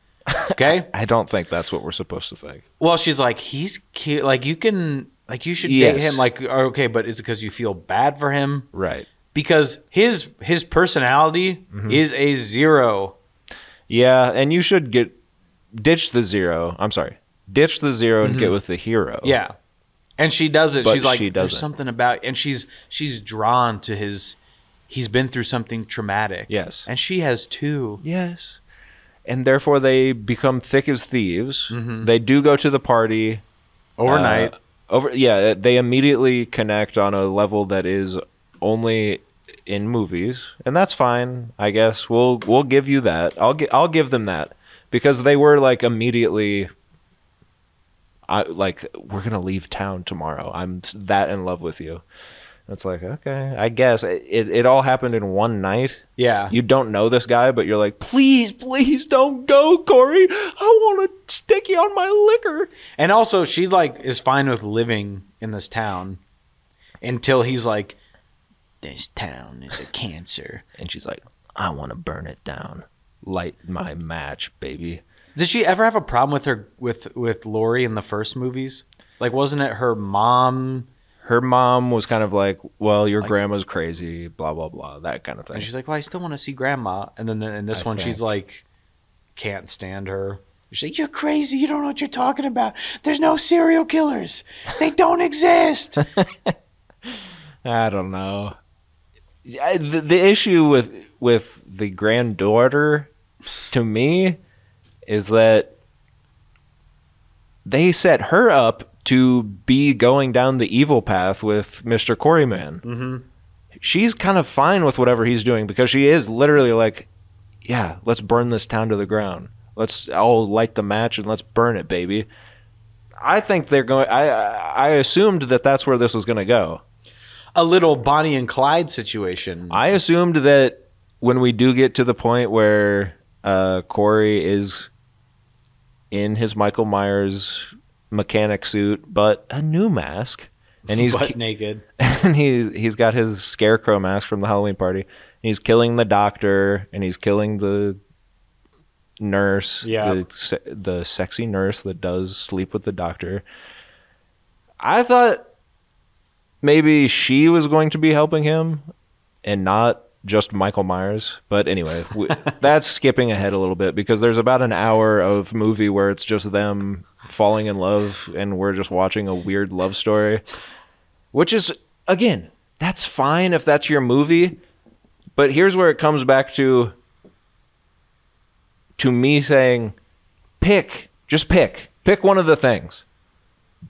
Okay. I don't think that's what we're supposed to think. well, she's like, he's cute. Like you can, like you should Yes. date him. Like okay, but is it because you feel bad for him? Right. Because his his personality Mm-hmm. is a zero. Yeah, and you should get ditch the zero. I'm sorry. Ditch the 0 and get with the hero. Yeah. And she does it. But she's like, she there's something about, and she's she's drawn to his. He's been through something traumatic. Yes. and she has too. Yes. And therefore they become thick as thieves. They do go to the party Overnight. Uh, over yeah, they immediately connect on a level that is only in movies, and that's fine. I guess we'll we'll give you that. I'll gi- I'll give them that because they were like immediately. I like we're gonna leave town tomorrow. I'm that in love with you. It's like okay, I guess it, it, it all happened in one night. Yeah. you don't know this guy, but you're like, please, please don't go, Corey. I want to stick you on my liquor. And also, she's like is fine with living in this town until he's like, This town is a cancer. And she's like, I want to burn it down. Light my match, baby. did she ever have a problem with her with with Laurie in the first movies? Like, wasn't it her mom? Her mom was kind of like, well, your grandma's crazy, blah, blah, blah, that kind of thing. And she's like, well, I still want to see grandma. And then in this I one, she's think. like, can't stand her. She's like, you're crazy. You don't know what you're talking about. There's no serial killers. They don't exist. I don't know. I, the, the issue with with the granddaughter, to me, is that they set her up to be going down the evil path with Mister Coreyman. Mm-hmm. She's kind of fine with whatever he's doing because she is literally like, "Yeah, let's burn this town to the ground. Let's all light the match and let's burn it, baby." I think they're going. I I assumed that that's where this was going to go. a little Bonnie and Clyde situation. I assumed that when we do get to the point where uh, Corey is in his Michael Myers mechanic suit, but a new mask, and he's butt naked. and he's he's got his scarecrow mask from the Halloween party. He's killing the doctor, and he's killing the nurse, Yeah. the, the sexy nurse that does sleep with the doctor. I thought maybe she was going to be helping him, and not just Michael Myers. But anyway, we, that's skipping ahead a little bit because there's about an hour of movie where it's just them falling in love, and we're just watching a weird love story which is again that's fine if that's your movie but here's where it comes back to to me saying pick just pick pick one of the things.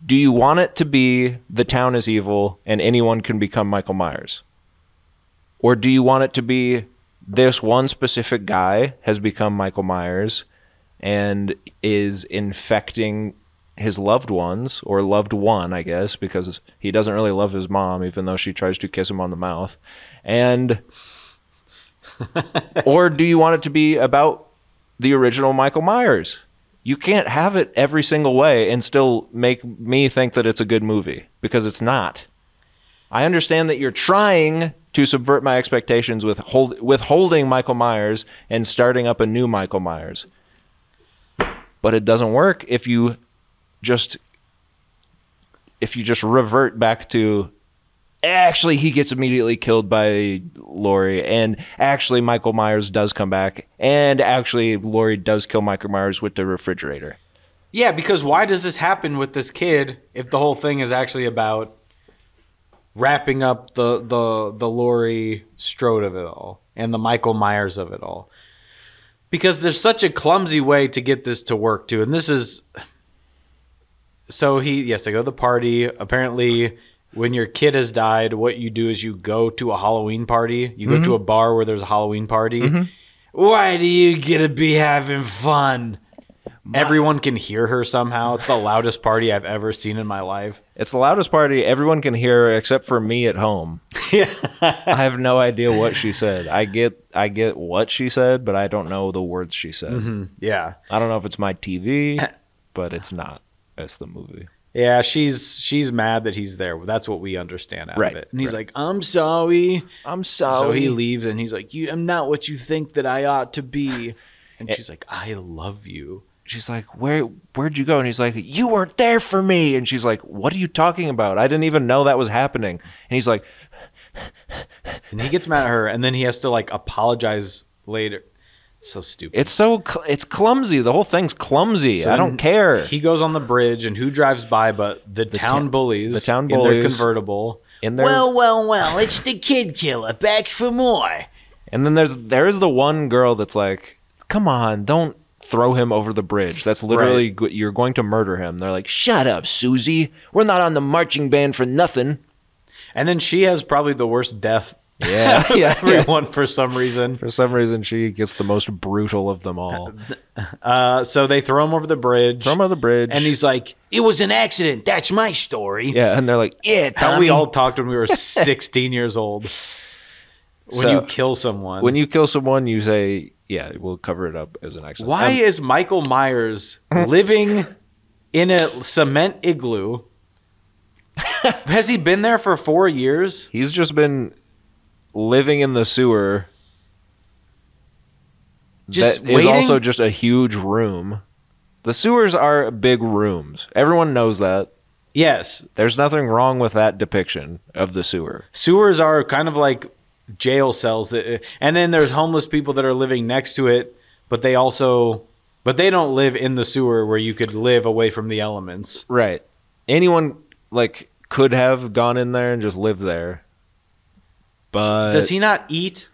Do you want it to be the town is evil and anyone can become michael myers? Or do you want it to be this one specific guy has become michael myers and is infecting his loved ones or loved one, I guess, because he doesn't really love his mom, even though she tries to kiss him on the mouth. And or do you want it to be about the original Michael Myers? You can't have it every single way and still make me think that it's a good movie because it's not. I understand that you're trying to subvert my expectations with hold, withholding Michael Myers and starting up a new Michael Myers. But it doesn't work if you just if you just revert back to actually he gets immediately killed by Laurie and actually Michael Myers does come back and actually Laurie does kill Michael Myers with the refrigerator. Yeah, because why does this happen with this kid if the whole thing is actually about wrapping up the the the Laurie Strode of it all and the Michael Myers of it all? Because there's such a clumsy way to get this to work too, and this is so he yes, I go to the party. Apparently, when your kid has died, what you do is you go to a Halloween party. You go to mm-hmm. a bar where there's a Halloween party. Mm-hmm. Why do you get to be having fun? Everyone can hear her somehow. It's the loudest party I've ever seen in my life. It's the loudest party everyone can hear except for me at home. Yeah. I have no idea what she said. I get I get what she said, but I don't know the words she said. Yeah. I don't know if it's my TV, but it's not. It's the movie. Yeah, she's she's mad that he's there. That's what we understand out Right, of it. And he's right. like, "I'm sorry." I'm sorry." So he leaves and he's like, "You I'm not what you think that I ought to be." And Eh. she's like, "I love you." She's like, "Where where'd you go?" And he's like, "You weren't there for me." And she's like, "What are you talking about? I didn't even know that was happening." And he's like, And he gets mad at her and then he has to like apologize later. So stupid. "It's so cl- it's clumsy. The whole thing's clumsy. So I don't care." He goes on the bridge and who drives by but the, town ta- bullies the town bullies in their convertible. in there, Well, well, well, it's the kid killer back for more. and then there's there's the one girl that's like, "Come on, don't." Throw him over the bridge. That's literally go- you're going to murder him. They're like, Shut up, Susie. We're not on the marching band for nothing. And then she has probably the worst death yeah, yeah, yeah. everyone for some reason. For some reason, she gets the most brutal of them all. Uh, so they throw him over the bridge. Throw him over the bridge, and he's like, It was an accident. That's my story. yeah, and they're like, Yeah, How Tommy. we all talked when we were 16 years old. When So, you kill someone. when you kill someone, you say, "Yeah, we'll cover it up as an accident." Why Um, is Michael Myers living in a cement igloo? Has he been there for four years? he's just been living in the sewer? Just that is waiting? also just a huge room. The sewers are big rooms. Everyone knows that. Yes. There's nothing wrong with that depiction of the sewer. Sewers are kind of like jail cells that and then there's homeless people that are living next to it, but they also but they don't live in the sewer where you could live away from the elements. Right. Anyone like could have gone in there and just lived there. But Does he not eat?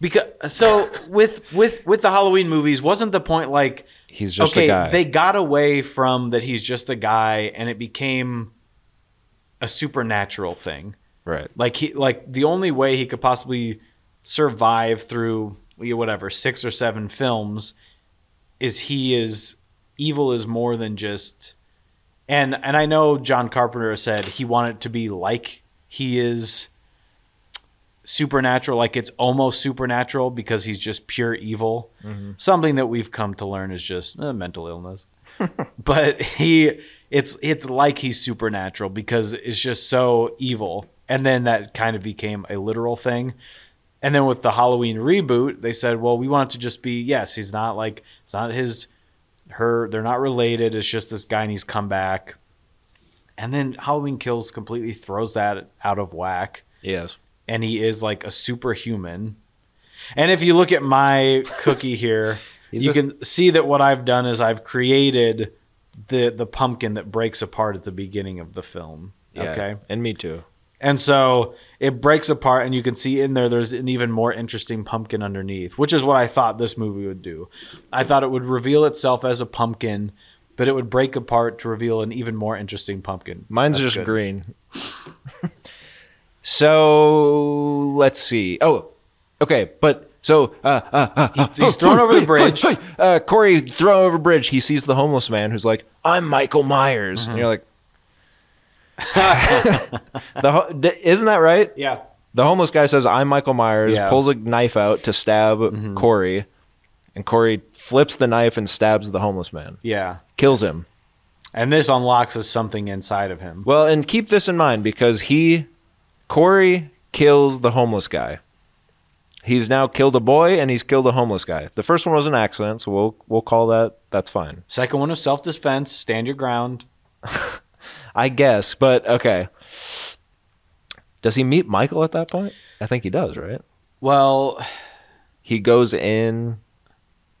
Because so with with with the Halloween movies, wasn't the point like he's just okay, a guy. they got away from that he's just a guy and it became a supernatural thing. Right. Like he like the only way he could possibly survive through you know, whatever six or seven films is he is evil is more than just and and I know John Carpenter said he wanted to be like he is supernatural like it's almost supernatural because he's just pure evil. Something that we've come to learn is just uh, mental illness. But he it's it's like he's supernatural because it's just so evil and then that kind of became a literal thing and then with the halloween reboot they said well we want it to just be yes he's not like it's not his her they're not related it's just this guy and he's come back and then halloween kills completely throws that out of whack Yes. and he is like a superhuman. And if you look at my cookie here, you a- can see that what I've done is I've created the the pumpkin that breaks apart at the beginning of the film. Yeah. Okay. And me too. And so it breaks apart and you can see in there there's an even more interesting pumpkin underneath, which is what I thought this movie would do. I thought it would reveal itself as a pumpkin, but it would break apart to reveal an even more interesting pumpkin. Mine's That's just good. green. so let's see. Oh, okay. But so uh, uh, uh, uh, He's thrown over the bridge. Uh, Corey thrown over the bridge. He sees the homeless man who's like, "I'm Michael Myers," and you're like, "The ho- d- isn't that right?" Yeah. The homeless guy says, "I'm Michael Myers." Yeah. Pulls a knife out to stab mm-hmm. Corey, and Corey flips the knife and stabs the homeless man. Yeah. Kills him. And this unlocks us something inside of him. Well, and keep this in mind because he, Corey, kills the homeless guy. He's now killed a boy and he's killed a homeless guy. The first one was an accident, so we'll we'll call that that's fine, Second one was self defense, stand your ground. I guess. But okay, does he meet Michael at that point? I think he does, right? Well, He goes in.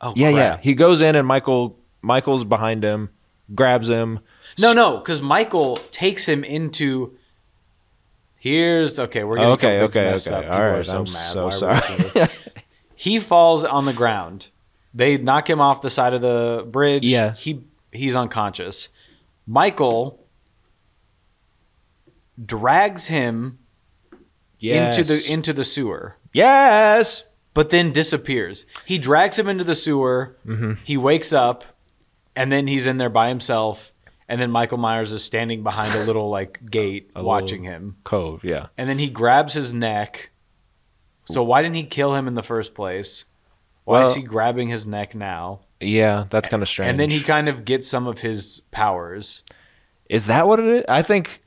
oh Yeah, yeah. He goes in and Michael Michael's behind him, grabs him. No, no, because Michael takes him into. Here's okay. We're getting Okay, okay, okay. up. All People right, so I'm mad. so Why are we sorry. he falls on the ground. They knock him off the side of the bridge. Yeah. he he's unconscious. Michael drags him Yes. into the into the sewer, yes. but then disappears. He drags him into the sewer. Mm-hmm. He wakes up, and then he's in there by himself. And then Michael Myers is standing behind a little like gate, watching him. Cove. Yeah. And then he grabs his neck. So why didn't he kill him in the first place? Why Well- is he grabbing his neck now? Yeah, that's kind of strange. And then he kind of gets some of his powers. is that what it is? I think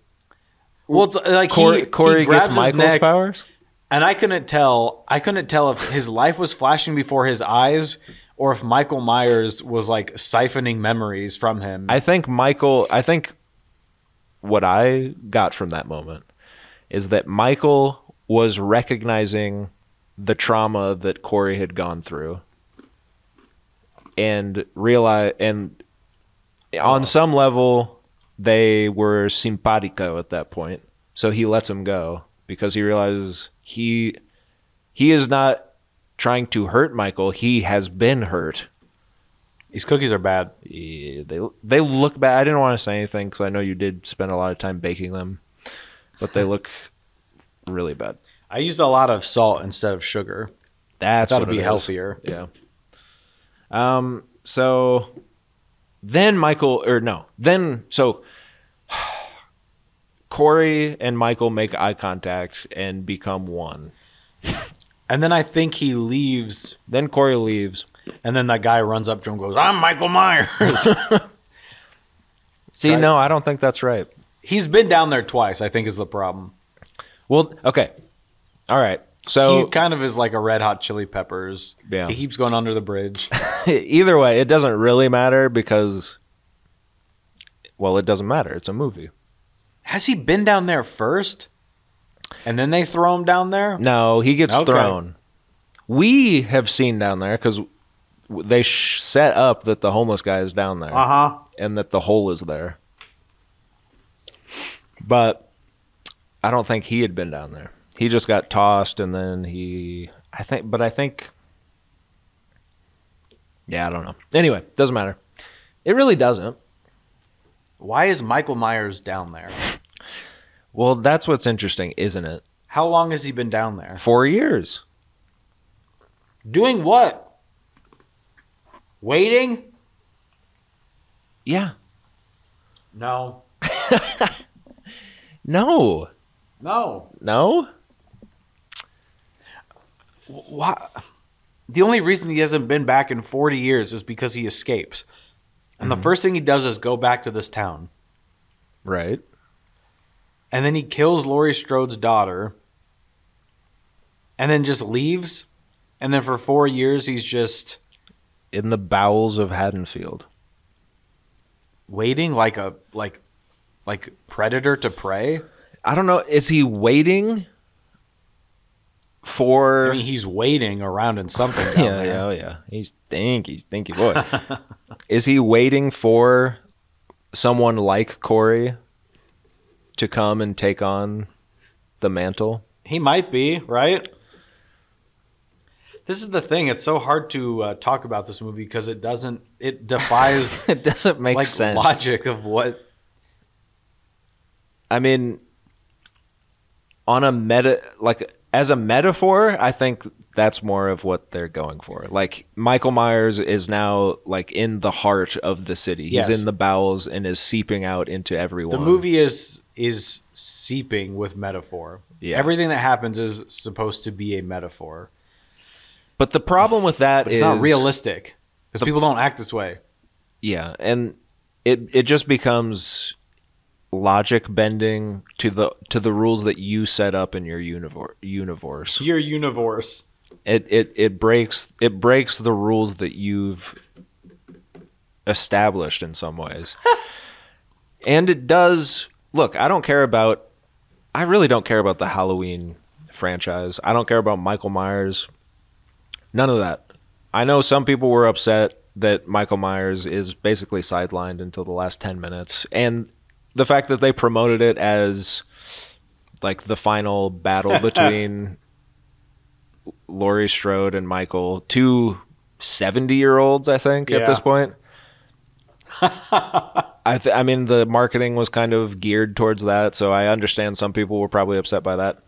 Well, it's uh, like Corey, he, Corey he grabs gets Michael's neck, powers. and I couldn't tell. I couldn't tell if his life was flashing before his eyes, or if Michael Myers was like siphoning memories from him. I think Michael. I think what I got from that moment is that Michael was recognizing the trauma that Corey had gone through, and realize and on some level they were simpatico at that point. So he lets him go because he realizes he he is not trying to hurt Michael. He has been hurt. These cookies are bad. Yeah, they they look bad. I didn't want to say anything because I know you did spend a lot of time baking them, but they look really bad. I used a lot of salt instead of sugar. That's Thought what it'd be healthier. Yeah. Um. So then Michael, or no, then so Corey and Michael make eye contact and become one. And then I think he leaves, Then Corey leaves. and then that guy runs up to him and goes, I'm Michael Myers. See, no, I don't think that's right. He's been down there twice, I think is the problem. Well, okay, all right. So he kind of is like a red hot chili peppers. Yeah. He keeps going under the bridge. either way, it doesn't really matter because, well, it doesn't matter. It's a movie. Has he been down there first? And then they throw him down there? No, he gets Okay. thrown. We have seen down there because they sh- set up that the homeless guy is down there huh. and that the hole is there. But I don't think he had been down there. He just got tossed and then he, I think, but I think, yeah, I don't know. Anyway, doesn't matter. It really doesn't. Why is Michael Myers down there? Well, that's what's interesting, isn't it? How long has he been down there? Four years. Doing what? Waiting? Yeah. No. No. No. No. Why? The only reason he hasn't been back in 40 years is because he escapes. And the mm-hmm. first thing he does is go back to this town. Right. And then he kills Laurie Strode's daughter. And then just leaves. And then for four years, he's just In the bowels of Haddonfield. waiting like a like like predator to prey. I don't know. Is he waiting for? I mean, he's waiting around in something. Yeah, there. yeah, oh, yeah. He's stinky, stinky boy. Is he waiting for someone like Corey to come and take on the mantle? He might be, right? This is the thing. It's so hard to uh, talk about this movie because it doesn't. It defies It doesn't make like sense. logic of what. I mean, on a meta, like as a metaphor, I think that's more of what they're going for. Like Michael Myers is now like in the heart of the city. He's Yes. in the bowels and is seeping out into everyone. The movie is is seeping with metaphor. Yeah. Everything that happens is supposed to be a metaphor. but the problem with that But it's is not realistic because people don't act this way. Yeah, and it it just becomes logic bending to the to the rules that you set up in your universe. Universe. Your universe. It it it breaks it breaks the rules that you've established in some ways. and it does look, I don't care about I really don't care about the Halloween franchise. I don't care about Michael Myers. None of that. I know some people were upset that Michael Myers is basically sidelined until the last 10 minutes and the fact that they promoted it as like the final battle between Laurie Strode and Michael, two 70 year olds, I think, at this point. I th- I mean the marketing was kind of geared towards that, so I understand some people were probably upset by that.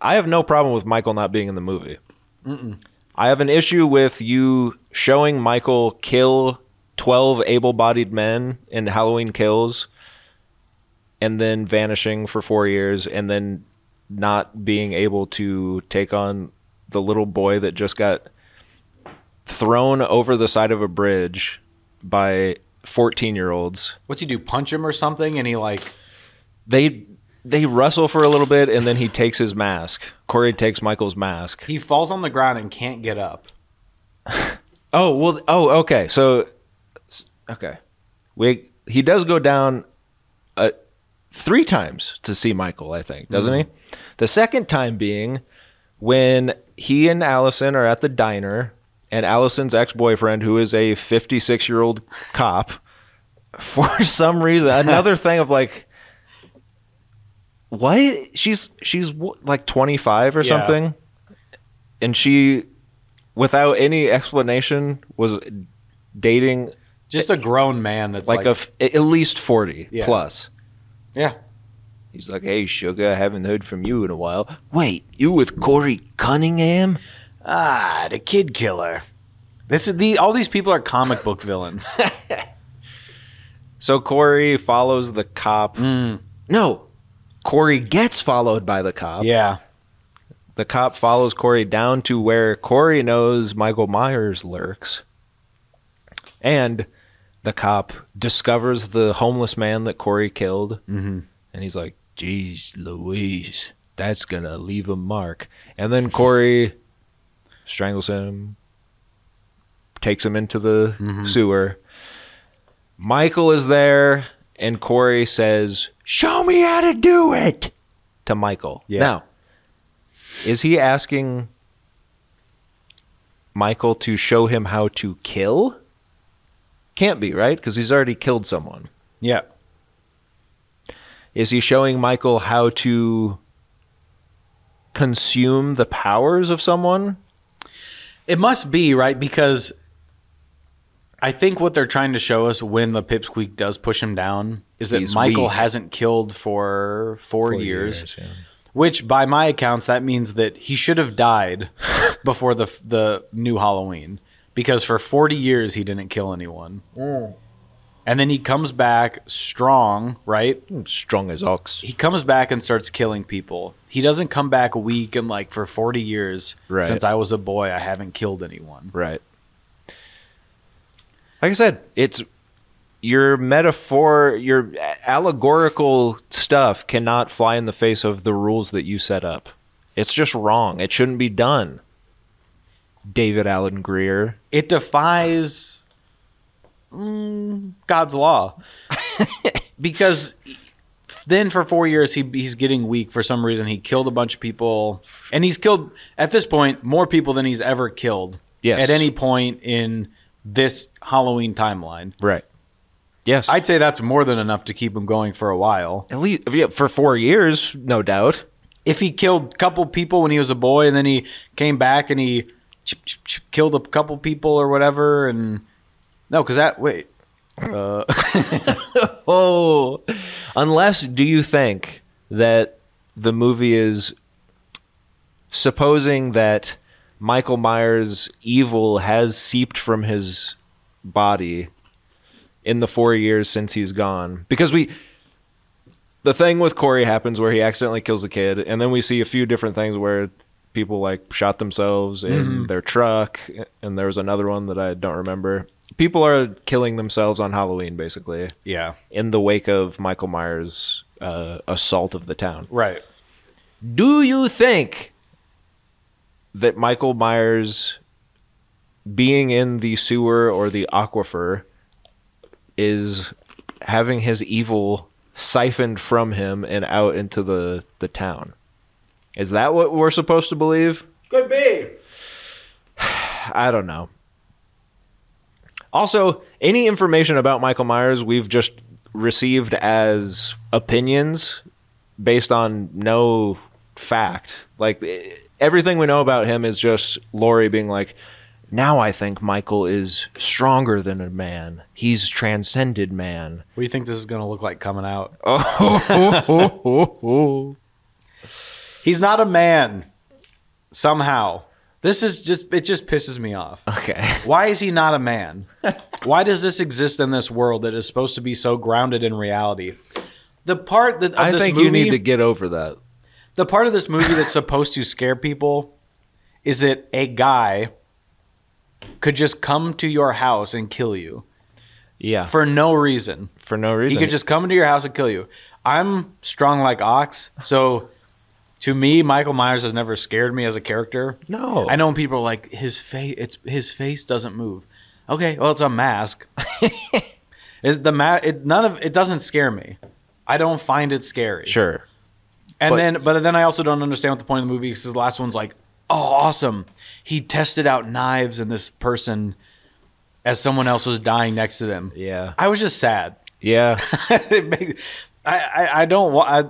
I have no problem with Michael not being in the movie. I have an issue with you showing Michael kill 12 able-bodied men in Halloween Kills and then vanishing for 4 years and then not being able to take on the little boy that just got thrown over the side of a bridge by 14 year olds. What's he do? Punch him or something? And he like They they wrestle for a little bit and then he takes his mask. Corey takes Michael's mask. he falls on the ground and can't get up. Oh, well oh okay. So okay. We he does go down three times to see Michael, I think, doesn't he? Mm-hmm. The second time being when he and Allison are at the diner and Allison's ex-boyfriend who is a 56-year-old cop for some reason another thing of like what she's she's like 25 or Yeah. something and she without any explanation was dating Just a grown man that's like, like, a f- at least 40 Yeah. plus yeah. he's like hey sugar i haven't heard from you in a while wait you with corey cunningham Ah, the kid killer. This is the all these people are comic book villains. so corey follows the cop no corey gets followed by the cop yeah. the cop follows corey down to where corey knows michael myers lurks and the cop discovers the homeless man that corey killed mm-hmm. and he's like geez louise that's gonna leave a mark and then corey strangles him takes him into the sewer michael is there and corey says show me how to do it to michael Yeah. now is he asking Michael to show him how to kill? Can't be, right? Because he's already killed someone. Yeah. Is he showing Michael how to consume the powers of someone? It must be, right? Because I think what they're trying to show us when the pipsqueak does push him down is that He's Michael weak. hasn't killed for four, Four years. yeah. Which, by my accounts, that means that he should have died before the the new Halloween, because for forty years he didn't kill anyone, and then he comes back strong, right? Hmm, strong as ox. He comes back and starts killing people. He doesn't come back weak and like for forty years. Right. Since I was a boy, I haven't killed anyone. Right. Like I said, it's your metaphor, your allegorical stuff cannot fly in the face of the rules that you set up. It's just wrong. It shouldn't be done. David Allen Greer. It defies mm, God's law because then for four years he he's getting weak for some reason. He killed a bunch of people, and he's killed at this point more people than he's ever killed. Yes. at any point in this Halloween timeline. Right. Yes. I'd say that's more than enough to keep him going for a while. at least yeah, for 4 years, no doubt. If he killed a couple people when he was a boy, and then he came back and he killed a couple people or whatever, and no, because that wait, uh, Oh, unless do you think that the movie is supposing that Michael Myers' evil has seeped from his body in the four years since he's gone? Because we, the thing with Corey happens where he accidentally kills a kid, and then we see a few different things where people like shot themselves in their truck, and there was another one that I don't remember. People are killing themselves on Halloween, basically yeah, in the wake of Michael Myers' uh, assault of the town. right. Do you think that Michael Myers being in the sewer or the aquifer is having his evil siphoned from him and out into the, the town? Is that what we're supposed to believe? Could be. I don't know. Also, any information about Michael Myers we've just received as opinions based on no fact. Like everything we know about him is just Laurie being like, Now I think Michael is stronger than a man. He's transcended man. What do you think this is going to look like coming out? Oh, He's not a man. Somehow. This is just it just pisses me off. okay. Why is he not a man? Why does this exist in this world that is supposed to be so grounded in reality? The part that I this think movie, you need to get over that. the part of this movie that's supposed to scare people is that a guy could just come to your house and kill you Yeah. For, no reason. for no reason. He could just come into your house and kill you. I'm strong like ox, so to me, Michael Myers has never scared me as a character. No. I know when people are like his face. It's his face doesn't move. Okay, well, it's a mask. it, the ma- it, none of it doesn't scare me. I don't find it scary. Sure. And But- then, but then I also don't understand what the point of the movie is. the last one's like, oh, awesome. He tested out knives in this person as someone else was dying next to them. Yeah. I was just sad. Yeah. It make- I, I, I don't I,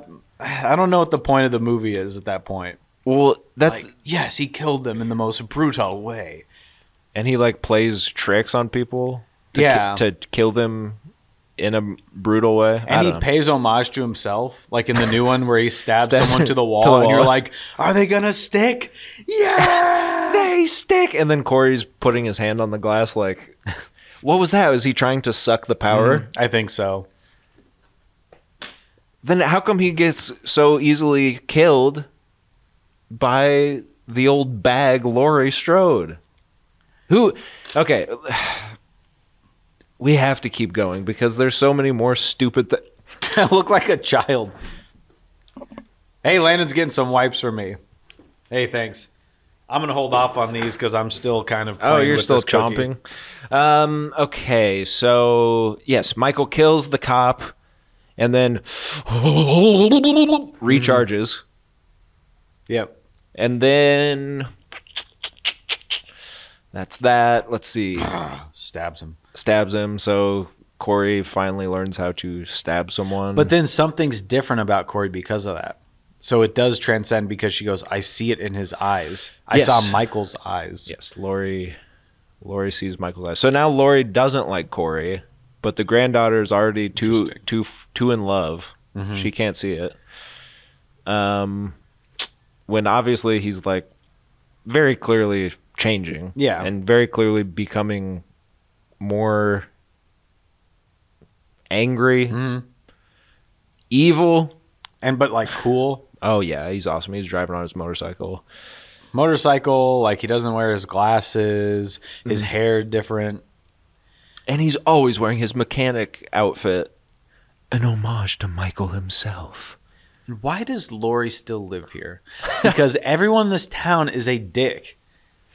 I don't know what the point of the movie is at that point. Well, that's Like, yes, he killed them in the most brutal way. and he like plays tricks on people to Yeah. ki- to kill them in a brutal way. And he know. pays homage to himself, like in the new one where he stabs Stabs someone to the wall, to the and you're like, "Are they gonna stick?" Yeah, they stick. And then Corey's putting his hand on the glass, like, what was that? Was he trying to suck the power? Mm, I think so. Then how come he gets so easily killed by the old bag Laurie Strode? Who? Okay, we have to keep going because there's so many more stupid. Th- I look like a child. Hey, Landon's getting some wipes for me. Hey, thanks. I'm gonna hold off on these because I'm still kind of. Oh, you're still chomping. Um, okay, so yes, Michael kills the cop, and then mm-hmm. recharges, Yep. and then that's that. Let's see, Stabs him. stabs him. So Corey finally learns how to stab someone. But then something's different about Corey because of that. So it does transcend because she goes, I see it in his eyes. I Yes. saw Michael's eyes. yes, Laurie, Laurie sees Michael's eyes. So now Laurie doesn't like Corey, but the granddaughter is already too too too in love. She can't see it. Um, when obviously he's like very clearly changing, Yeah. and very clearly becoming more angry, evil. And but like cool. Oh yeah, he's awesome. He's driving on his motorcycle. Motorcycle, like he doesn't wear his glasses, his Mm-hmm. hair different. And he's always wearing his mechanic outfit. An homage to Michael himself. Why does Laurie still live here? Because everyone in this town is a dick.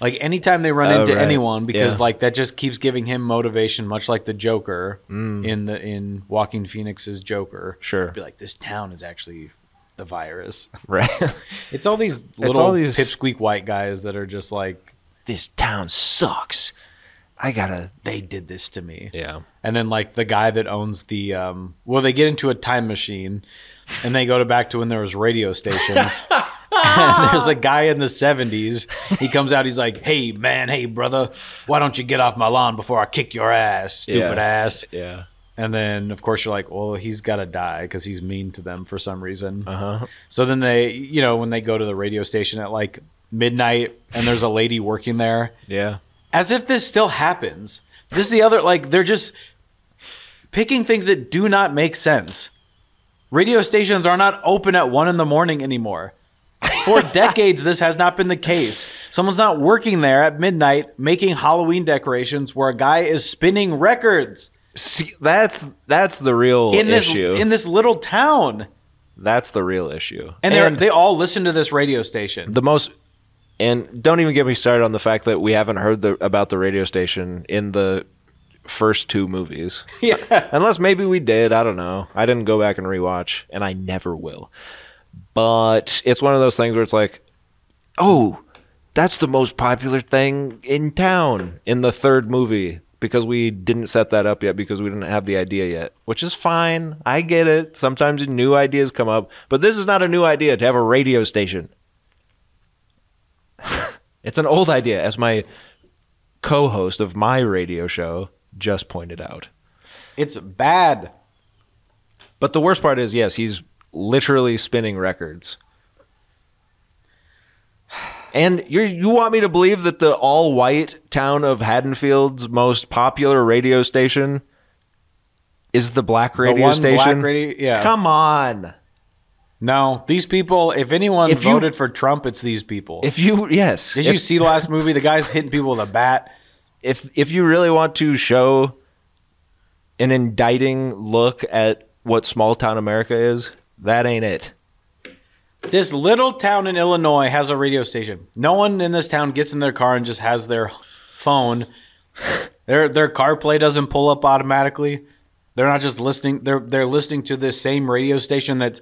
Like anytime they run Oh, into right. anyone, because Yeah. like that just keeps giving him motivation, much like the Joker Mm. in the in Joaquin Phoenix's Joker. Sure. be like this town is actually the virus. Right. It's all these little all these- pipsqueak white guys that are just like this town sucks. I gotta. they did this to me. Yeah. And then like the guy that owns the um well they get into a time machine and they go to back to when there was radio stations. and there's a guy in the 70s. He comes out he's like, "Hey man, hey brother, why don't you get off my lawn before I kick your ass, stupid Yeah. ass?" Yeah. And then of course you're like, "Well, he's got to die cuz he's mean to them for some reason." Uh huh. So then they, you know, when they go to the radio station at like midnight and there's a lady working there, Yeah. As if this still happens. This is the other like they're just picking things that do not make sense. Radio stations are not open at one in the morning anymore. For decades, this has not been the case. Someone's not working there at midnight making Halloween decorations where a guy is spinning records See, that's that's the real in this issue. in this little town, that's the real issue. and they they all listen to this radio station. the most and don't even get me started on the fact that we haven't heard the, about the radio station in the first two movies. yeah, Unless maybe we did, I don't know. I didn't go back and rewatch, and I never will. But it's one of those things where it's like, oh, that's the most popular thing in town in the third movie because we didn't set that up yet because we didn't have the idea yet, which is fine. I get it. Sometimes new ideas come up, but this is not a new idea to have a radio station. it's an old idea, as my co-host of my radio show just pointed out. It's bad. But the worst part is, yes, he's literally spinning records. And you you want me to believe that the all white town of Haddonfield's most popular radio station is the black radio one station? black radio- yeah. Come on. No, these people. If anyone If you- voted for Trump, it's these people. If you yes, Did if, you see the last movie? The guy's hitting people with a bat. if if you really want to show an indicting look at what small town America is, that ain't it. This little town in Illinois has a radio station. No one in this town gets in their car and just has their phone. Their their CarPlay doesn't pull up automatically. They're not just listening. They're they're listening to this same radio station that's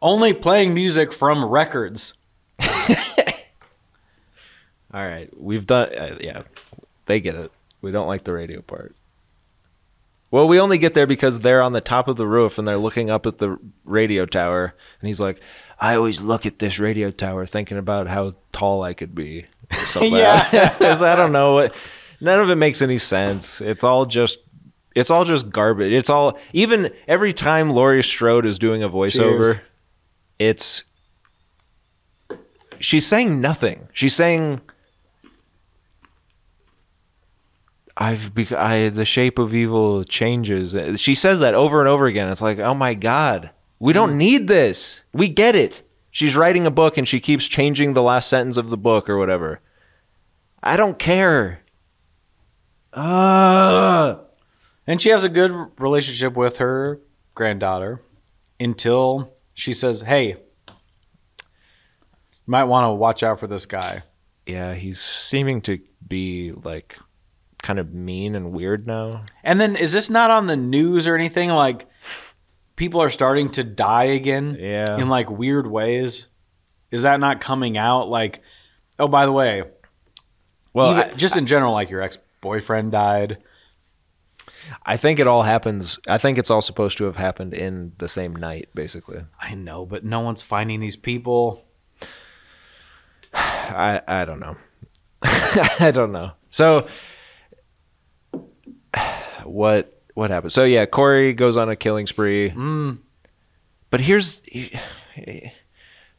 only playing music from records. All right, we've done. Uh, yeah, they get it. We don't like the radio part. Well, we only get there because they're on the top of the roof and they're looking up at the radio tower, and he's like, "I always look at this radio tower, thinking about how tall I could be." Or something. Yeah. I don't know what. None of it makes any sense. It's all just. It's all just garbage. It's all even every time Laurie Strode is doing a voiceover, Cheers. It's she's saying nothing. She's saying I've bec- I the shape of evil changes. She says that over and over again. It's like, "Oh my god. We don't need this. We get it." She's writing a book and she keeps changing the last sentence of the book or whatever. I don't care. Uh, And she has a good relationship with her granddaughter until she says, "Hey, you might want to watch out for this guy." yeah, he's seeming to be like kind of mean and weird now. And then is this not on the news or anything? Like people are starting to die again Yeah. in like weird ways. Is that not coming out? Like, oh, by the way, Well, even- I- just in general, like your ex boyfriend died. I think it all happens. I think it's all supposed to have happened in the same night, basically. I know, but no one's finding these people. I I don't know. I don't know. So what what happened? So yeah, Corey goes on a killing spree. Mm. But here's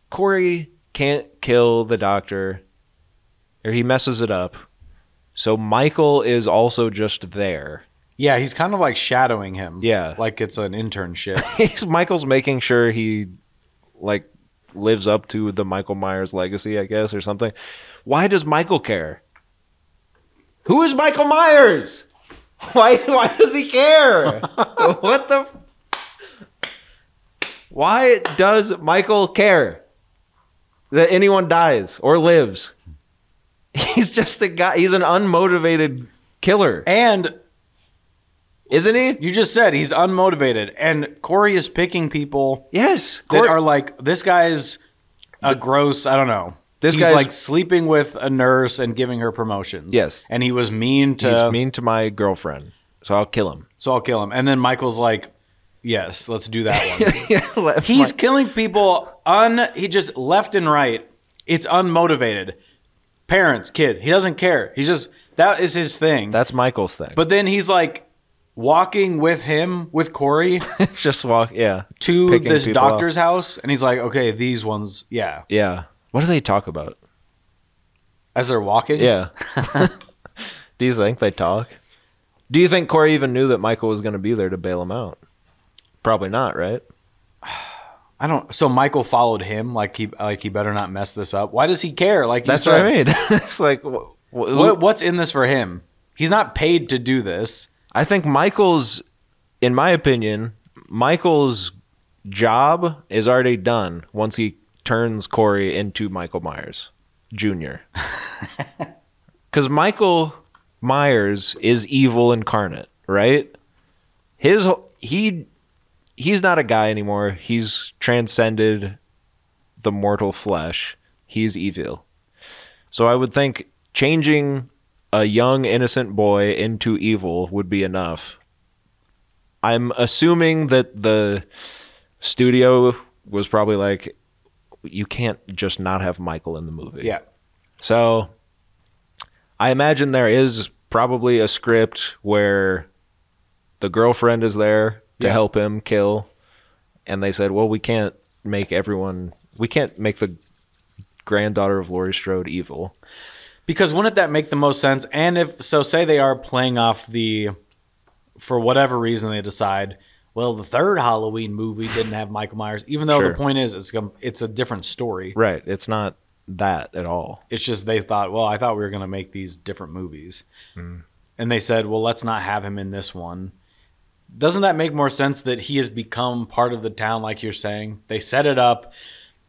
Corey can't kill the doctor, or he messes it up. So Michael is also just there. Yeah, he's kind of like shadowing him. Yeah. like it's an internship. He's Michael's making sure he like lives up to the Michael Myers legacy, I guess, or something. Why does Michael care? Who is Michael Myers? Why why does he care? what the f- Why does Michael care that anyone dies or lives? He's just a guy, he's an unmotivated killer, and isn't he? you just said he's unmotivated, and Corey is picking people Yes. that Corey- are like this guy's a gross. I don't know. This he's guy's- like sleeping with a nurse and giving her promotions. Yes. and he was mean to. he's mean to my girlfriend, so I'll kill him. So I'll kill him. And then Michael's like, "Yes, let's do that one." He's killing people un. He just left and right. It's unmotivated. Parents, kid. He doesn't care. He's just that is his thing. that's Michael's thing. but then he's like walking with him with Corey just walk, yeah, to Picking this people doctor's house, and he's like, "Okay, these ones, yeah." yeah. What do they talk about? As they're walking, Yeah. do you think they talk? Do you think Corey even knew that Michael was going to be there to bail him out? Probably not, right? I don't. So Michael followed him, like he like he better not mess this up. Why does he care? Like That's said, what I mean. it's like, wh- wh- What, what's in this for him? He's not paid to do this. I think Michael's, in my opinion, Michael's job is already done once he turns Corey into Michael Myers Jr. Because Michael Myers is evil incarnate, right? His he he's not a guy anymore. He's transcended the mortal flesh. He's evil. So I would think changing a young innocent boy into evil would be enough. I'm assuming that the studio was probably like you can't just not have Michael in the movie. Yeah. So I imagine there is probably a script where the girlfriend is there to Yeah. help him kill, and they said, "Well, we can't make everyone. We can't make the granddaughter of Laurie Strode evil." Because wouldn't that make the most sense? And if so, say they are playing off the, for whatever reason they decide, well, the third Halloween movie didn't have Michael Myers, even though Sure. the point is it's com- it's a different story. Right? It's not that at all. It's just they thought, well, I thought we were going to make these different movies, hmm. and they said, well, let's not have him in this one. Doesn't that make more sense that he has become part of the town, like you're saying? They set it up.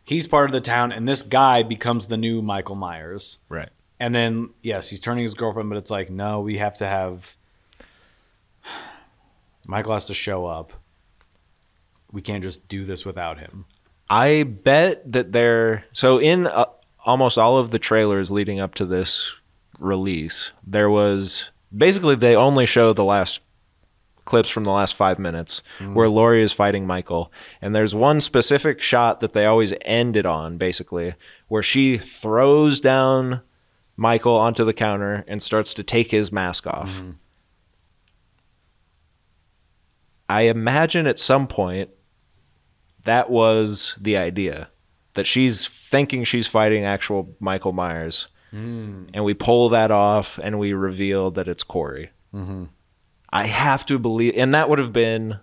He's part of the town, and this guy becomes the new Michael Myers. Right. And then, yes, he's turning his girlfriend, but it's like, no, we have to have. Michael has to show up. We can't just do this without him. I bet that they're so in uh, almost all of the trailers leading up to this release. There was basically they only show the last clips from the last five minutes where Laurie is fighting Michael, and there's one specific shot that they always end it on, basically, where she throws down Michael onto the counter and starts to take his mask off. Mm-hmm. I imagine at some point that was the idea that she's thinking she's fighting actual Michael Myers, mm. and we pull that off and we reveal that it's Corey. Mm-hmm. I have to believe, and that would have been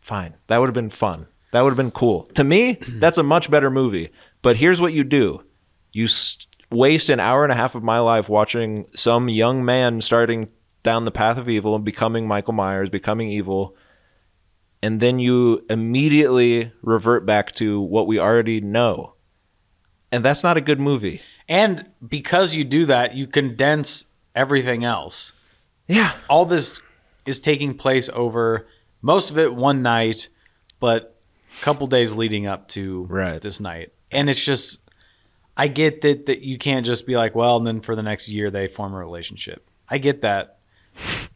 fine. That would have been fun. That would have been cool. To me, that's a much better movie. But here's what you do: you s- waste an hour and a half of my life watching some young man starting down the path of evil and becoming Michael Myers, becoming evil and then you immediately revert back to what we already know. And that's not a good movie. And because you do that, you condense everything else. Yeah. all this is taking place over most of it one night, but a couple days leading up to Right. this night. And it's just I get that that you can't just be like, well, and then for the next year they form a relationship. I get that.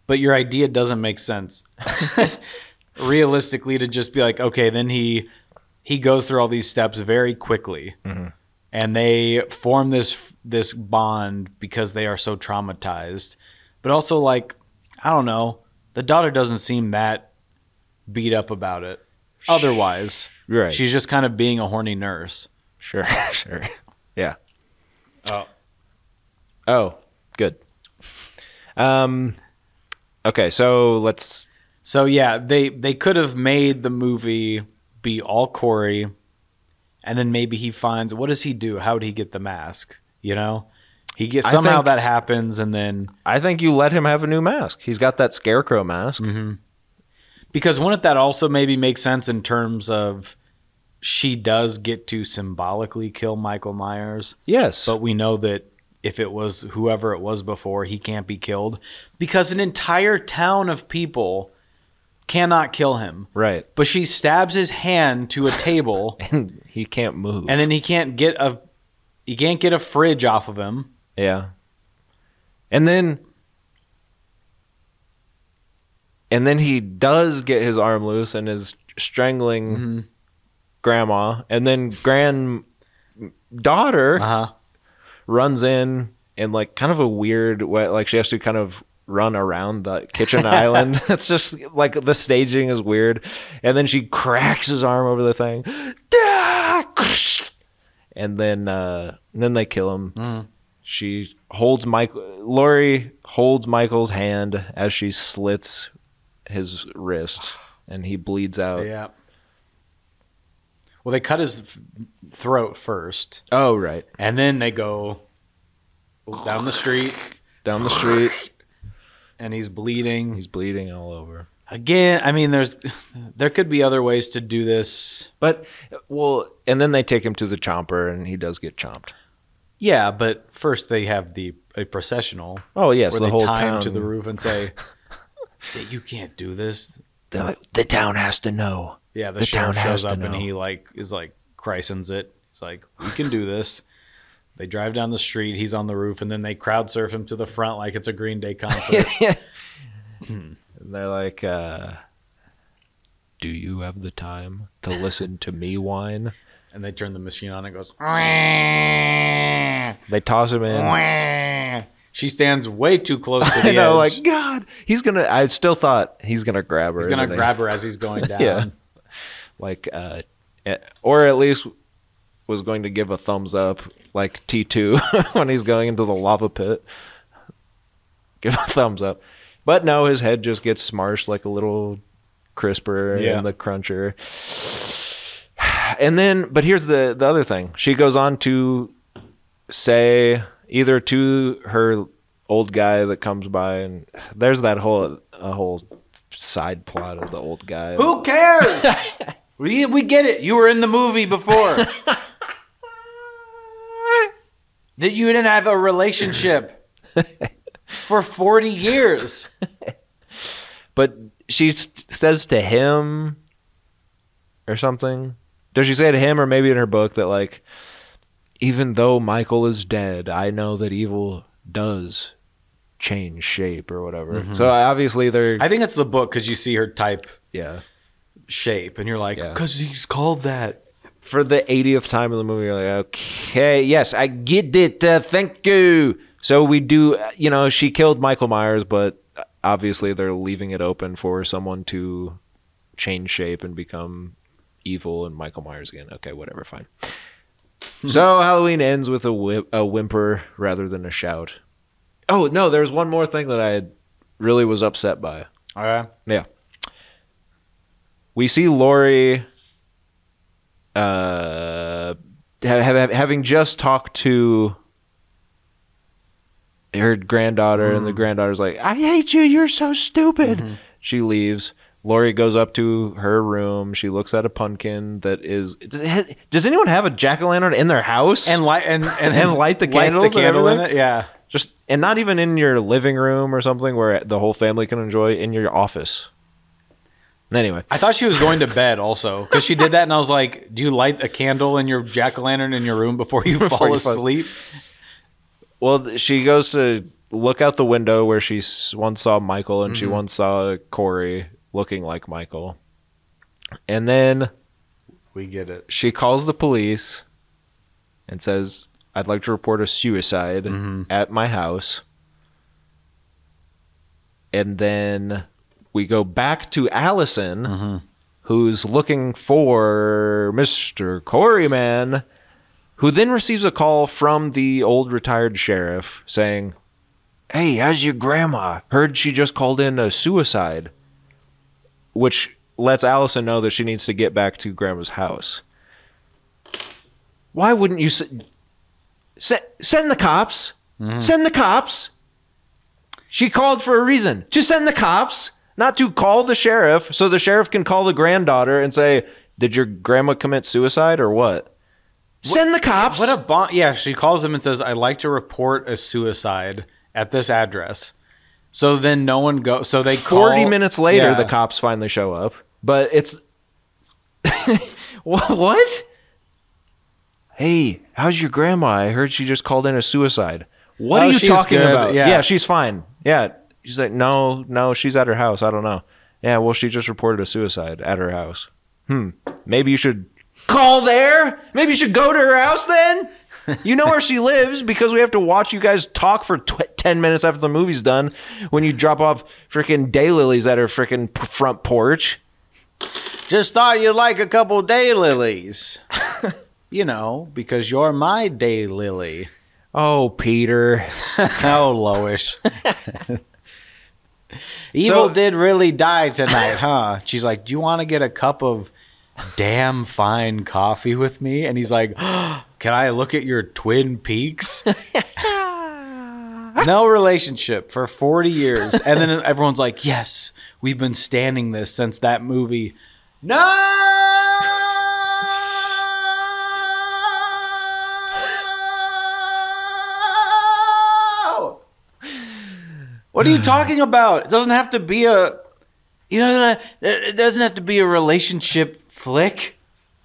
But your idea doesn't make sense. Realistically to just be like, okay, then he he goes through all these steps very quickly. Mm-hmm. And they form this this bond because they are so traumatized but also like I don't know, the daughter doesn't seem that beat up about it. Otherwise, Right. She's just kind of being a horny nurse. Sure. sure. Yeah. Oh, Oh, good. Um okay, so let's so yeah, they they could have made the movie be all Corey, and then maybe he finds what does he do? How would he get the mask? You know, he gets somehow think- that happens, and then I think you let him have a new mask. He's got that scarecrow mask. because wouldn't that also maybe make sense in terms of she does get to symbolically kill Michael Myers? Yes. But we know that if it was whoever it was before, he can't be killed because an entire town of people cannot kill him. right. But she stabs his hand to a table, And he can't move. and then he can't get a he can't get a fridge off of him. Yeah. And then and then he does get his arm loose and is strangling mm-hmm. Grandma and then granddaughter Uh huh. runs in in like kind of a weird way like she has to kind of run around the kitchen island. It's just like the staging is weird. And then she cracks his arm over the thing. And then uh and then they kill him. She holds mike Laurie holds michael's hand as she slits his wrist and he bleeds out. Yeah. Well, they cut his throat first, oh right and then they go down the street, down the street and he's bleeding. he's bleeding all over Again, I mean, there's there could be other ways to do this. But well, and then they take him to the chomper, and he does get chomped. Yeah, but first they have the a processional. Oh yes, where the they whole tie town him to the roof and say, "That "You can't do this." They're like, the town has to know. Yeah, the, The sheriff shows up and he like is like christens it. He's like, "We can do this." They drive down the street. He's on the roof, and then they crowd surf him to the front like it's a Green Day concert. And they're like, uh, "Do you have the time to listen to me whine?" and they turn the machine on. and It goes. They toss him in. She stands way too close to the I know, edge. like God, he's gonna. I still thought he's gonna grab her. He's gonna isn't he? grab her as he's going down. Yeah. Like, uh, eh, or at least was going to give a thumbs up, like T two when he's going into the lava pit. Give a thumbs up, but no, his head just gets smashed like a little crisper Yeah. in the cruncher. And then, but here's the the other thing. She goes on to say either to her old guy that comes by, and there's that whole a whole side plot of the old guy. Who cares? we we get it. You were in the movie before. that you didn't have a relationship for 40 years. But she says to him or something. Does she say to him or maybe in her book that like even though Michael is dead, I know that evil does change shape or whatever. Mm-hmm. So obviously they're I think it's the book because you see her type yeah. Shape and you're like, because he's called that. For the 80th time in the movie, you're like, okay, yes, I get it. Uh, thank you. So we do, uh, you know, she killed Michael Myers, but obviously they're leaving it open for someone to change shape and become evil and Michael Myers again. Okay, whatever, fine. so Halloween ends with a, whi- a whimper rather than a shout. Oh, no, there's one more thing that I really was upset by. All right. Yeah. We see Laurie uh ha- ha- having just talked to her granddaughter and the granddaughter's like, "I hate you. You're so stupid." She leaves. Laurie goes up to her room. She looks at a pumpkin that is. Does, it ha- does anyone have a jack o' lantern in their house? And light and and, And light the candles and candle in it. Yeah. just and not even in your living room or something where the whole family can enjoy. In your office. Anyway, I thought she was going to bed also because she did that, and I was like, "Do you light a candle in your jack o' lantern in your room before you Before fall you fall asleep?" Well, she goes to look out the window where she s- once saw Michael and she mm-hmm. once saw Corey looking like Michael. And then We get it. she calls the police and says, I'd like to report a suicide mm-hmm. at my house. And then we go back to Allison, who's looking for Mr. Coreyman, who then receives a call from the old retired sheriff saying, Hey, how's your grandma? Heard she just called in a suicide. Which lets Allison know that she needs to get back to grandma's house. Why wouldn't you s- se- send the cops? Mm-hmm. Send the cops. She called for a reason to send the cops, not to call the sheriff so the sheriff can call the granddaughter and say, Did your grandma commit suicide or what? Send the cops. What a bon- yeah. She calls him and says, "I'd like to report a suicide at this address." So then no one go. So they 40 call- minutes later, Yeah. the cops finally show up. But it's. Wha- what? Hey, how's your grandma? I heard she just called in a suicide. What Oh, are you she's talking good. about? Yeah. yeah, she's fine. Yeah. She's like, no, no, she's at her house. I don't know. Yeah, well, she just reported a suicide at her house. Hmm. Maybe you should call there. Maybe you should go to her house then. You know where she lives because we have to watch you guys talk for tw- 10 minutes after the movie's done when you drop off freaking daylilies at her freaking p- front porch. Just thought you'd like a couple daylilies. you know, because you're my daylily. Oh, Peter. Oh, Lois. Evil So- did really die tonight, huh? She's like, Do you want to get a cup of damn fine coffee with me? And he's like, Can I look at your Twin Peaks? no relationship for 40 years. And then everyone's like, Yes, we've been standing this since that movie. No! What are you talking about? It doesn't have to be a you know uh, it doesn't have to be a relationship flick.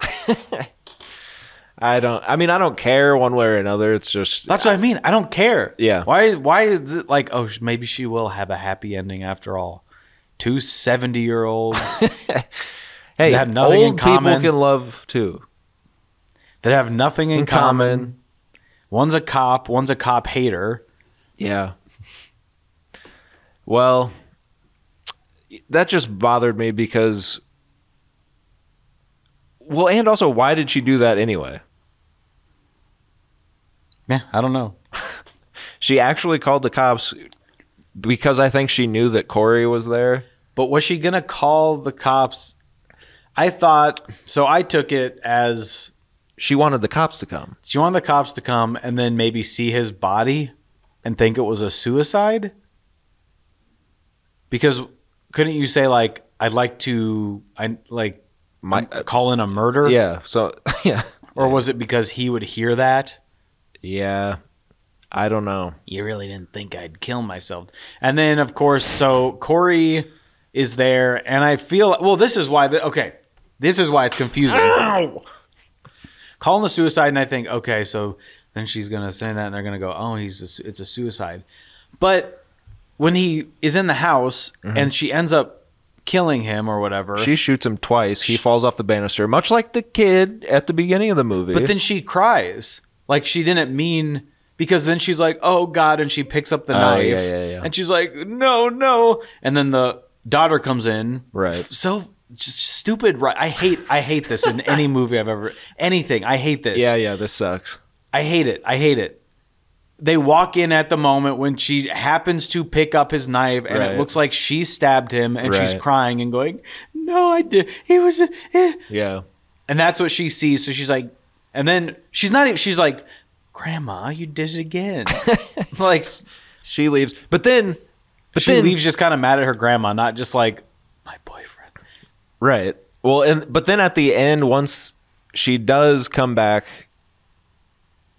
I don't, I mean, I don't care one way or another. It's just, That's what I mean. I don't care. Yeah. Why why is it like oh maybe she will have a happy ending after all. Two 70 year olds hey, have nothing in old people can love too. that have nothing in, In common. common. One's a cop, one's a cop hater. Yeah. Well, that just bothered me because. Well, and also, why did she do that anyway? Yeah, I don't know. She actually called the cops because I think she knew that Corey was there. But was she gonna call the cops? I thought so. I took it as She wanted the cops to come. she wanted the cops to come and then maybe see his body and think it was a suicide. Because couldn't you say like I'd like to I like My- uh, call in a murder? Yeah. So, yeah. Or was it because he would hear that? Yeah. I don't know. You really didn't think I'd kill myself. And then, of course, so Corey is there, and I feel well. This is why. The, okay, this is why it's confusing. Ow! Calling the suicide, and I think, okay, so then she's gonna say that, and they're gonna go, oh, he's a, it's a suicide. But when he is in the house mm-hmm. and she ends up killing him or whatever, She shoots him twice. He falls off the banister, much like the kid at the beginning of the movie. But then she cries. Like she didn't mean because then she's like, "Oh God," and she picks up the Oh, knife. yeah, yeah, yeah. And she's like, "No, no." And then the daughter comes in. Right. So just stupid. Right. I hate. I hate this in any movie I've ever. Anything. I hate this. yeah, yeah, this sucks. I hate it. I hate it. They walk in at the moment when she happens to pick up his knife, and Right. it looks like she stabbed him, and she's crying and going, "No, I did. He was." A, eh." Yeah. And that's what she sees. So she's like, and then she's not even, she's like, Grandma, you did it again. like, She leaves. But then but she then leaves just kind of mad at her grandma, not just like, my boyfriend. Right. Well, and but then at the end, once she does come back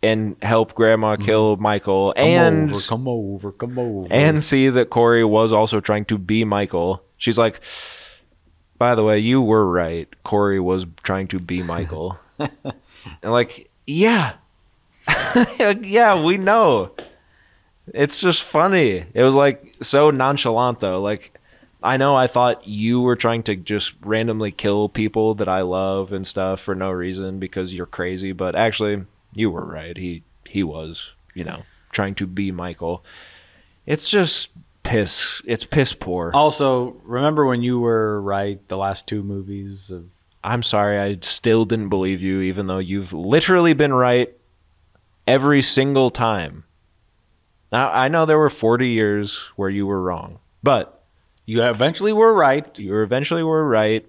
and help Grandma mm-hmm. kill Michael, Come and over, come over, come over. and see that Corey was also trying to be Michael, she's like, "By the way, you were right. Corey was trying to be Michael." and like, yeah, yeah, we know. It's just funny. It was like so nonchalant though. Like I know I thought you were trying to just randomly kill people that I love and stuff for no reason because you're crazy, but actually you were right. He he was, you know, trying to be Michael. It's just piss. It's piss poor. also, remember when you were right the last two movies of, I'm sorry, I still didn't believe you even though you've literally been right every single time. Now, I know there were 40 years where you were wrong, but you eventually were right. you eventually were right.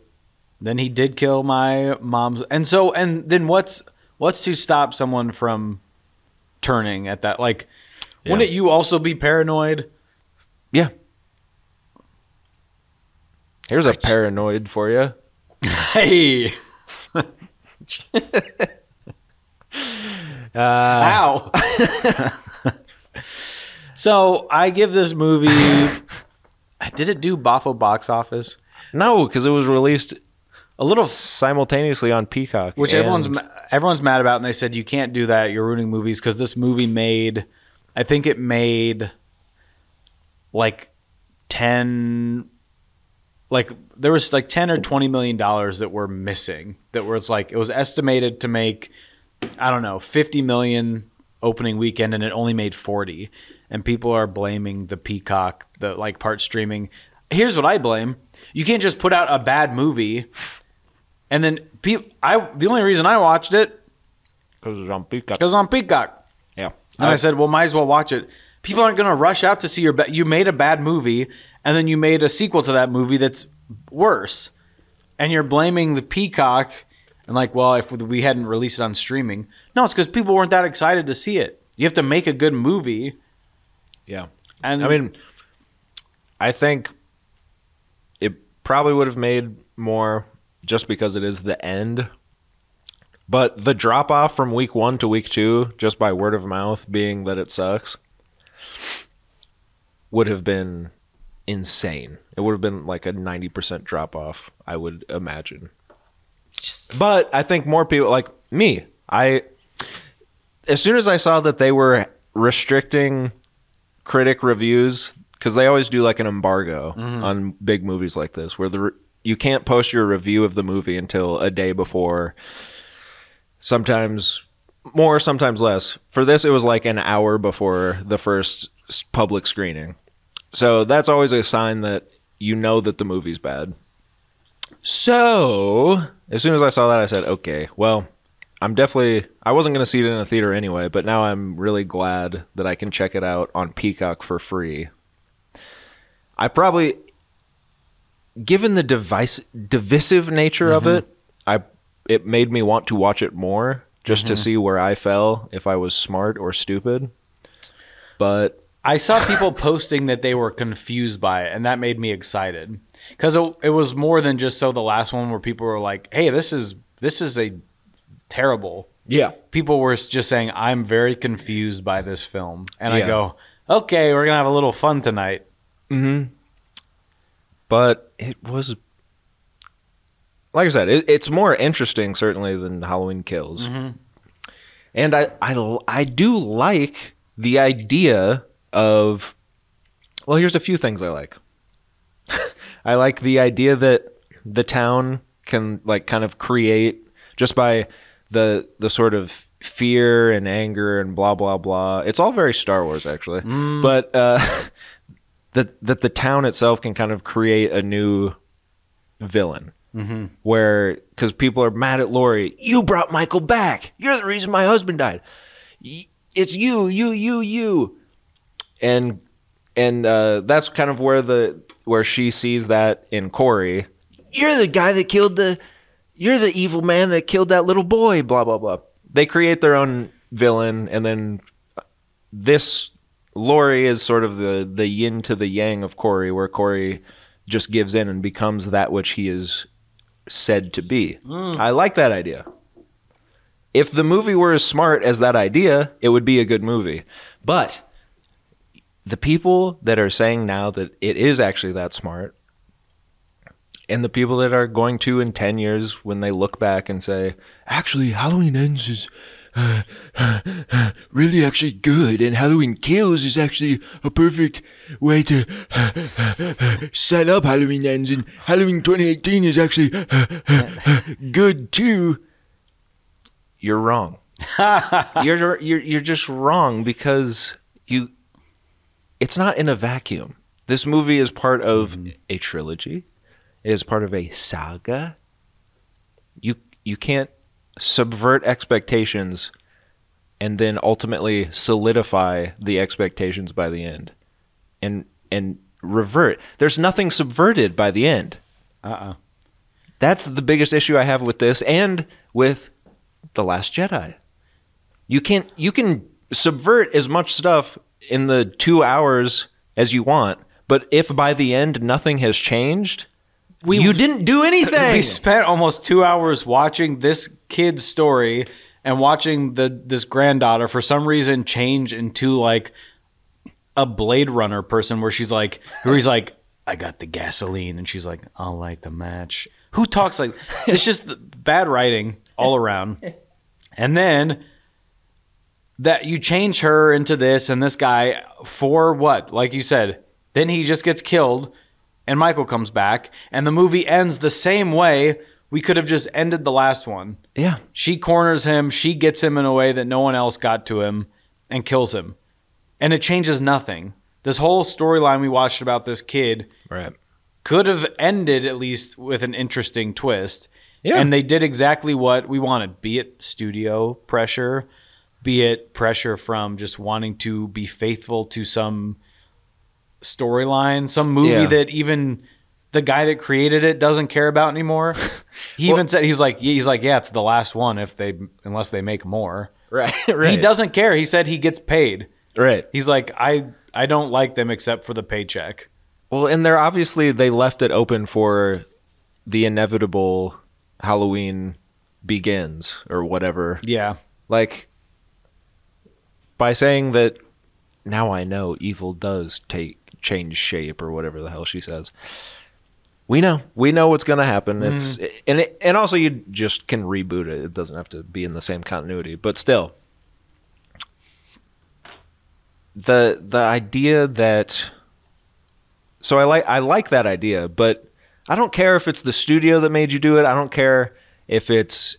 Then he did kill my mom's. And so, and then what's, what's to stop someone from turning at that? Like, wouldn't you also be paranoid? Yeah. Here's a paranoid for you. Hey. Uh, Ow. so I give this movie. Did it do Boffo box office? No, because it was released A little, simultaneously on Peacock. which and- everyone's everyone's mad about, and they said you can't do that. You're ruining movies because this movie made, I think it made, like, ten, like there was like ten or twenty million dollars that were missing. That was like it was estimated to make, I don't know, fifty million opening weekend, and it only made forty. And people are blaming the Peacock, the like part streaming. Here's what I blame: you can't just put out a bad movie and then people, I the only reason I watched it 'Cause it was on Peacock. because on Peacock, Yeah. and I said, well, might as well watch it. People aren't going to rush out to see your. Ba- you made a bad movie, and then you made a sequel to that movie that's worse, and you're blaming the Peacock. And like, well, if we hadn't released it on streaming, no, it's because people weren't that excited to see it. You have to make a good movie, Yeah. and I mean, I think it probably would have made more just because it is the end. But the drop off from week one to week two, just by word of mouth, being that it sucks, would have been insane. It would have been like a 90% drop off, I would imagine. But I think more people, like me, I, as soon as I saw that they were restricting critic reviews because they always do like an embargo mm-hmm. on big movies like this where the re- you can't post your review of the movie until a day before sometimes more sometimes less for this it was like an hour before the first public screening So that's always a sign that you know that the movie's bad. So as soon as I saw that, I said, okay, well, I'm definitely. I wasn't going to see it in a theater anyway, but now I'm really glad that I can check it out on Peacock for free. I probably, given the device divisive nature of mm-hmm. it, I it made me want to watch it more just to mm-hmm. see where I fell if I was smart or stupid. But I saw people posting that they were confused by it, and that made me excited. Because it, it was more than just so the last one where people were like, "Hey, this is this is a terrible." yeah, People were just saying, "I'm very confused by this film," and I go, "Okay, we're gonna have a little fun tonight." Mm-hmm. but it was like I said, it, it's more interesting certainly than Halloween Kills, and I, I I do like the idea of. Well, here's a few things I like. I like the idea that the town can like kind of create just by the the sort of fear and anger and blah blah blah. It's all very Star Wars actually, but uh, that that the town itself can kind of create a new villain. Mm-hmm. Where because people are mad at Laurie, you brought Michael back. You're the reason my husband died. It's you, you, you, you, and and uh, that's kind of where the where she sees that in Corey. You're the guy that killed the. You're the evil man that killed that little boy. Blah blah blah. They create their own villain, and then this Laurie is sort of the the yin to the yang of Corey, where Corey just gives in and becomes that which he is said to be. Mm. I like that idea. If the movie were as smart as that idea, it would be a good movie. But the people that are saying now that it is actually that smart, and the people that are going to in 10 years when they look back and say, actually, Halloween Ends is really actually good, and Halloween Kills is actually a perfect way to set up Halloween Ends, and Halloween 2018 is actually good too. You're wrong. you're you're you're just wrong because you it's not in a vacuum. This movie is part of mm-hmm. a trilogy. It is part of a saga. You you can't subvert expectations and then ultimately solidify the expectations by the end. And and revert. There's nothing subverted by the end. Uh-uh. That's the biggest issue I have with this and with The Last Jedi. You can you can subvert as much stuff in the 2 hours as you want, but if by the end nothing has changed, you didn't do anything. We spent almost two hours watching this kid's story and watching the this granddaughter for some reason change into like a Blade Runner person, where she's like, where he's like, I got the gasoline, and she's like, I'll light the match. Who talks like? It's just bad writing all around. And then that you change her into this and this guy for what? Like you said, then he just gets killed and Michael comes back and the movie ends the same way we could have just ended the last one. yeah. She corners him, she gets him in a way that no one else got to him and kills him. And it changes nothing. This whole storyline we watched about this kid Right. could have ended at least with an interesting twist. Yeah. And they did exactly what we wanted, be it studio pressure, be it pressure from just wanting to be faithful to some storyline, some movie Yeah. that even the guy that created it doesn't care about anymore. He even said he's like he's like yeah, it's the last one if they unless they make more. Right, Right. He doesn't care. He said he gets paid. Right. He's like I I don't like them except for the paycheck. Well, and they're obviously they left it open for the inevitable Halloween begins or whatever. Yeah. Like by saying that now I know evil does take change shape or whatever the hell she says. We know. We know what's going to happen. Hmm. It's and it, and also you just can reboot it. It doesn't have to be in the same continuity, but still the the idea that so I like I like that idea, but I don't care if it's the studio that made you do it. I don't care if it's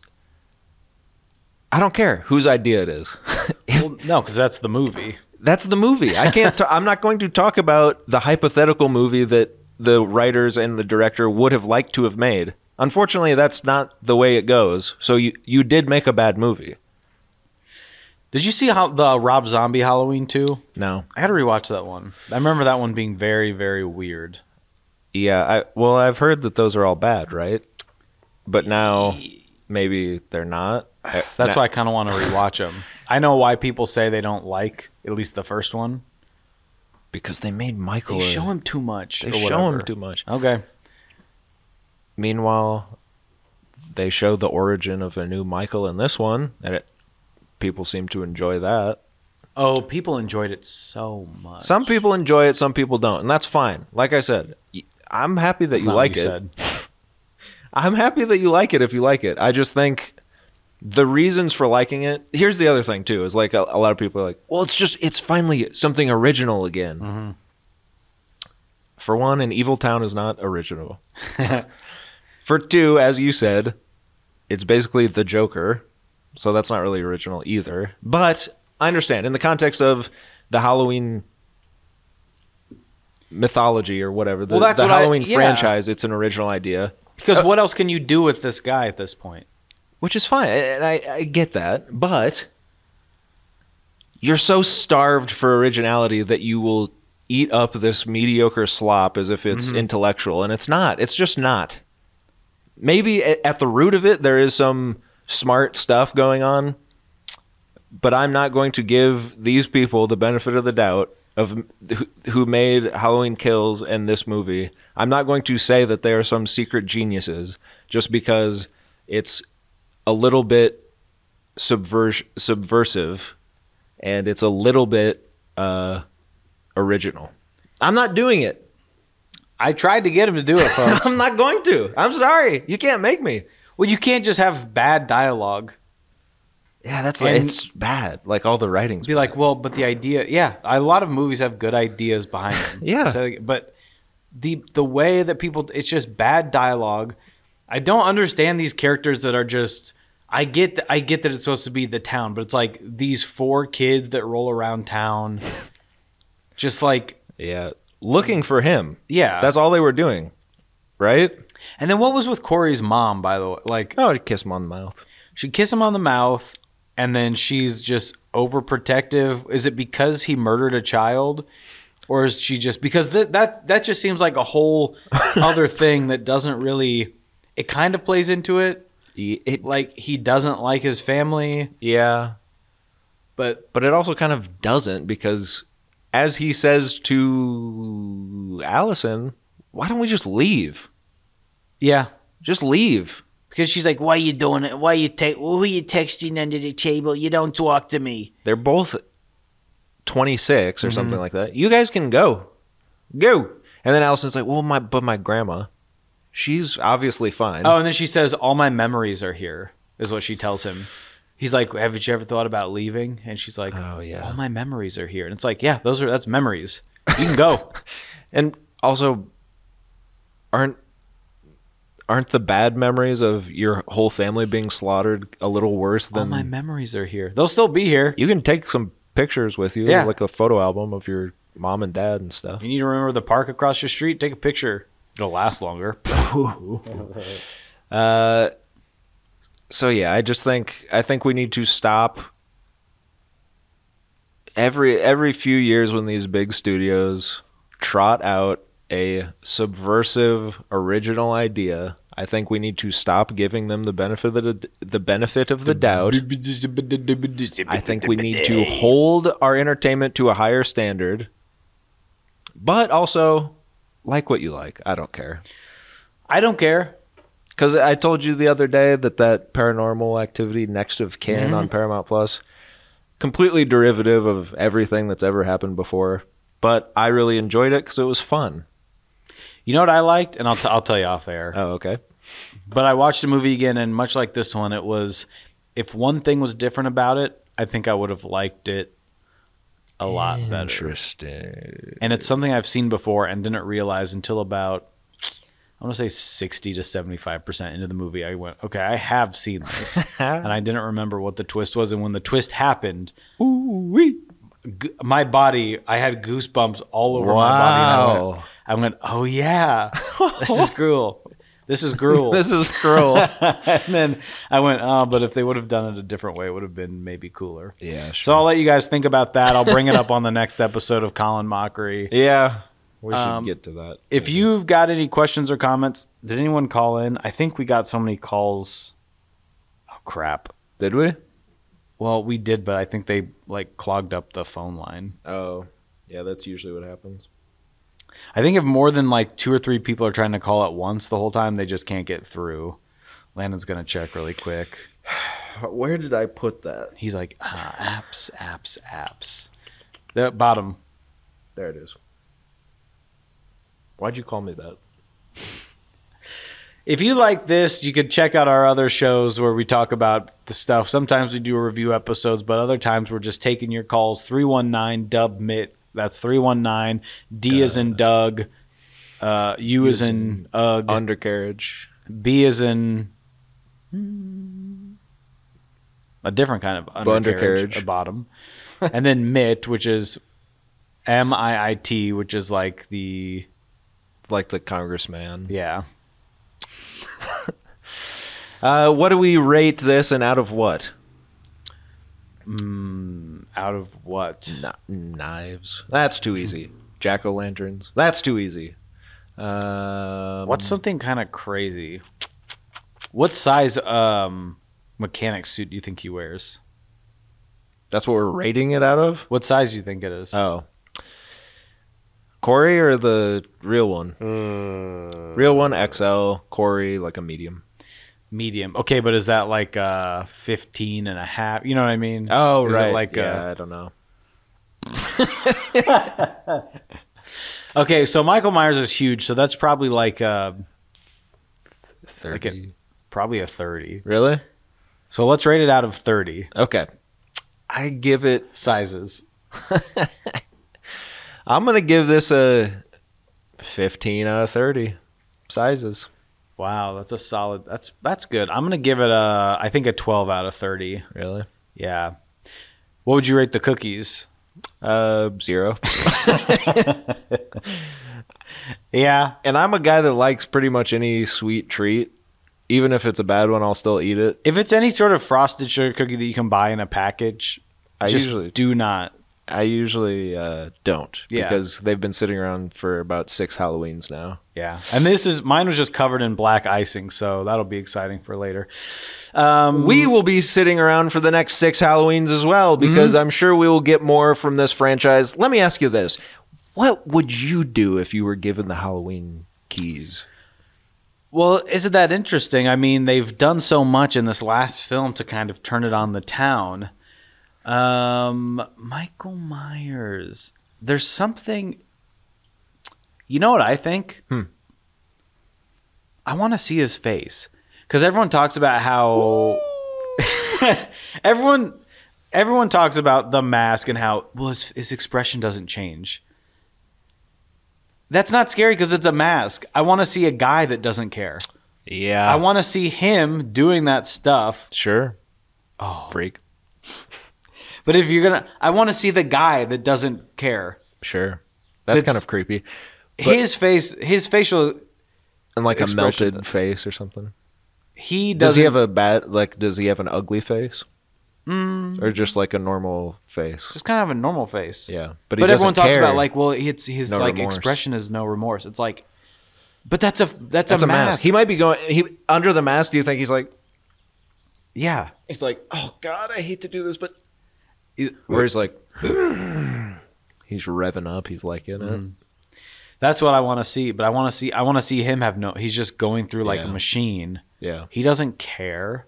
I don't care whose idea it is. Well, no, because that's the movie. That's the movie. I can't. i I'm not going to talk about the hypothetical movie that the writers and the director would have liked to have made. Unfortunately, that's not the way it goes. So you you did make a bad movie. Did you see how the Rob Zombie Halloween 2? No. I had to rewatch that one. I remember that one being very, very weird. Yeah. I well, I've heard that those are all bad, right? But now maybe they're not. That's why I kind of want to rewatch them. I know why people say they don't like at least the first one. because they made Michael. They show him too much. They show him too much. Okay. Meanwhile, they show the origin of a new Michael in this one, and it, people seem to enjoy that. Oh, people enjoyed it so much. Some people enjoy it, some people don't, and that's fine. Like I said, I'm happy that That's you like you it. I'm happy that you like it if you like it. I just think the reasons for liking it. Here's the other thing too: is like a, a lot of people are like, well, it's just it's finally something original again. Mm-hmm. For one, an evil town is not original. for two, as you said, it's basically the Joker, so that's not really original either. But I understand in the context of the Halloween mythology or whatever the, Well, the what I- Halloween yeah. franchise. It's an original idea Because uh, what else can you do with this guy at this point? which is fine, and I, I get that. But you're so starved for originality that you will eat up this mediocre slop as if it's mm-hmm. intellectual, and it's not. It's just not. Maybe at, at the root of it, there is some smart stuff going on, but I'm not going to give these people the benefit of the doubt of who, who made Halloween Kills and this movie. I'm not going to say that they are some secret geniuses just because it's a little bit subvers- subversive and it's a little bit uh, original. I'm not doing it. I tried to get him to do it, folks. I'm not going to. I'm sorry. You can't make me. well, you can't just have bad dialogue. Yeah, that's like And- it's bad. Like all the writings. Be like, well, but the idea, yeah, a lot of movies have good ideas behind them. Yeah. So, but the the way that people, it's just bad dialogue. I don't understand these characters that are just. I get th- I get that it's supposed to be the town, but it's like these four kids that roll around town, just like yeah, looking for him. yeah. That's all they were doing, right? and then what was with Corey's mom? By the way, like Oh, I'd kiss him on the mouth. she kiss him on the mouth, and then she's just overprotective. Is it because he murdered a child, or is she just because that that that just seems like a whole other thing that doesn't really? It kind of plays into it. It, Like he doesn't like his family, yeah, but but it also kind of doesn't because, as he says to Allison, why don't we just leave? yeah, Just leave. Because she's like, "Why you doing it? Why you take? Who you texting under the table? You don't talk to me." They're both 26 or Mm-hmm. something like that. You guys can go. Go. And then Allison's like, well, my but my grandma, she's obviously fine. Oh, and then she says, "All my memories are here," is what she tells him. He's like, "Haven't you ever thought about leaving?" And she's like, Oh, yeah. all my memories are here." And it's like, "Yeah, those are that's memories. You can go." And also, aren't aren't the bad memories of your whole family being slaughtered a little worse than all my memories are here. They'll still be here. you can take some pictures with you, Yeah. like a photo album of your mom and dad and stuff. You need to remember the park across your street. Take a picture. It'll last longer. Uh, so yeah, I just think I think we need to stop every every few years when these big studios trot out a subversive original idea. I think we need to stop giving them the benefit of the, the benefit of the doubt. I think we need to hold our entertainment to a higher standard, but also like what you like. I don't care. I don't care. Because I told you the other day that that paranormal activity next of kin mm-hmm. on Paramount Plus, completely derivative of everything that's ever happened before. But I really enjoyed it because it was fun. You know what I liked, and I'll t- I'll tell you off air. Oh, okay. But I watched the movie again, and much like this one, it was if one thing was different about it, I think I would have liked it a lot better. Interesting. And it's something I've seen before and didn't realize until about I want to say sixty to seventy five percent into the movie. I went, okay, I have seen this, and I didn't remember what the twist was. And when the twist happened, g- my body, I had goosebumps all over my body. And I went, Wow. I went, oh yeah, this is gruel. This is gruel. This is cruel. and then I went, oh, but if they would have done it a different way, it would have been maybe cooler. yeah, sure. So I'll let you guys think about that. I'll bring it up on the next episode of Call in Mockery. yeah. We should Um, get to that. If you've got any questions or comments, did anyone call in? I think we got so many calls. Oh crap. Did we? Well, we did, but I think they like clogged up the phone line. Oh, yeah. That's usually what happens. I think if more than like two or three people are trying to call at once the whole time, they just can't get through. Landon's gonna check really quick. Where did I put that? He's like, ah, apps, apps, apps. The bottom. There it is. Why'd you call me that? If you like this, you could check out our other shows where we talk about the stuff. Sometimes we do review episodes, but other times we're just taking your calls. 319 dub mit. That's 319 D is in Doug. Uh, U is in Ugg. Undercarriage. B is in a different kind of undercarriage, Undercarriage. a bottom. and then mit, which is M I I T, which is like the Like the congressman. yeah. Uh, what do we rate this and out of what? Out of what? Kn- knives. That's too easy. Jack o' lanterns. That's too easy. Um, What's something kind of crazy? What size um mechanic suit do you think he wears? That's what we're rating it out of. What size do you think it is? Oh, Corey or the real one? real one XL. Corey like a medium. Medium. Okay, but is that like uh 15 and a half? You know what I mean? Oh Is it right. like, yeah, uh, I don't know. Okay, so Michael Myers is huge, so that's probably like uh Thirty. like a, probably a 30. really? So let's rate it out of 30 Okay. I give it. sizes. I'm gonna give this a 15 out of 30 sizes. Wow, that's a solid. That's that's good. I'm going to give it a I think a 12 out of 30. Really? Yeah. What would you rate the cookies? Uh, zero. Yeah. and I'm a guy that likes pretty much any sweet treat. Even if it's a bad one, I'll still eat it. If it's any sort of frosted sugar cookie that you can buy in a package, I just usually- do not. I usually uh, don't Yeah. because they've been sitting around for about six Halloweens now. Yeah. And this is mine was just covered in black icing, so that'll be exciting for later. Um, We will be sitting around for the next six Halloweens as well because I'm sure we will get more from this franchise. Let me ask you this: What would you do if you were given the Halloween keys? Well, isn't that interesting? I mean, they've done so much in this last film to kind of turn it on the town. Um, Michael Myers. There's something. You know what I think? Hmm. I want to see his face because everyone talks about how everyone everyone talks about the mask and how well his, his expression doesn't change. That's not scary because it's a mask. I want to see a guy that doesn't care. Yeah, I want to see him doing that stuff. sure. Oh, freak. But if you're gonna, I want to see the guy that doesn't care. Sure, that's That's- kind of creepy. his face, his facial, And like a melted face or something. he Does he have a bad like? Does he have an ugly face? Mm. Or just like a normal face? just kind of a normal face? Yeah, but But, everyone talks care. about like, well, it's his No like remorse. expression is no remorse. It's like, but that's a that's, that's a, mask. He might be going. He under the mask. Do you think he's like? yeah, He's like, oh God, I hate to do this, but where he's like, he's revving up. He's liking it. that's what I want to see. But I want to see, I want to see him have no. He's just going through like a machine. Yeah, He doesn't care.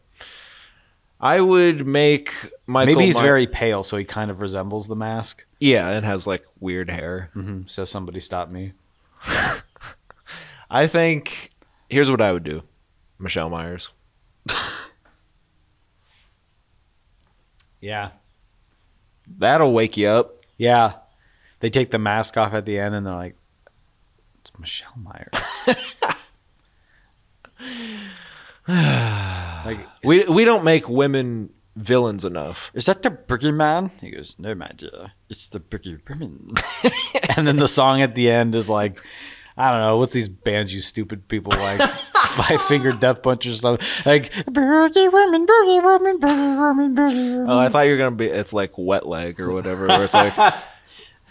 I would make Michael. Maybe he's My- very pale, so he kind of resembles the mask. yeah, and has like weird hair. Mm-hmm. Says somebody stop me. I think here's what I would do, Michelle Myers. Yeah, That'll wake you up. yeah. They take the mask off at the end, and they're like, "It's Michelle Myers." like We we don't make women villains enough. Is that the boogeyman? He goes, No, my dear, it's the boogie women. and then the song at the end is like, I don't know, what's these bands you stupid people like? Five Finger Death Punch or something. Like, boogie women, boogie women, boogie women, boogie women. Oh, I thought you were gonna be. It's like wet leg or whatever. Where it's like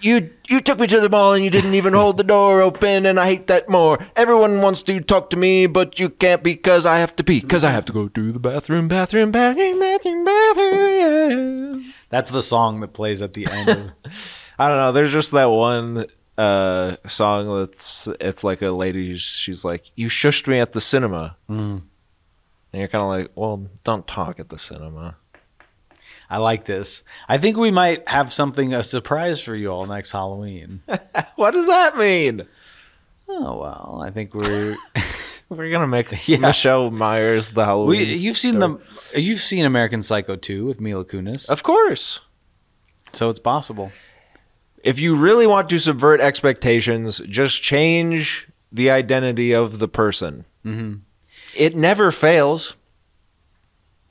You you took me to the mall and you didn't even hold the door open, and I hate that more. Everyone wants to talk to me, but you can't because I have to pee. Because I have to go to the bathroom, bathroom, bathroom, bathroom, bathroom. Yeah. That's the song that plays at the end. Of, I don't know. There's just that one uh song that's it's like a lady. who's- She's like, "You shushed me at the cinema," and you're kind of like, "Well, don't talk at the cinema." I like this. I think we might have something, a surprise for you all next Halloween. What does that mean? oh, well, I think we're. We're gonna make Yeah. Michelle Myers the Halloween. We, you've seen the, you've seen American Psycho 2 with Mila Kunis, of course. so it's possible. If you really want to subvert expectations, just change the identity of the person. Mm-hmm. It never fails.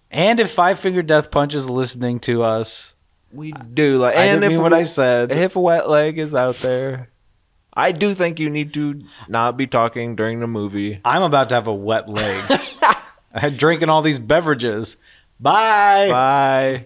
And if Five Finger Death Punch is listening to us, We do like, I and didn't if mean what I said. if a wet leg is out there, I do think you need to not be talking during the movie. I'm about to have a wet leg. I had drinking all these beverages. Bye. Bye.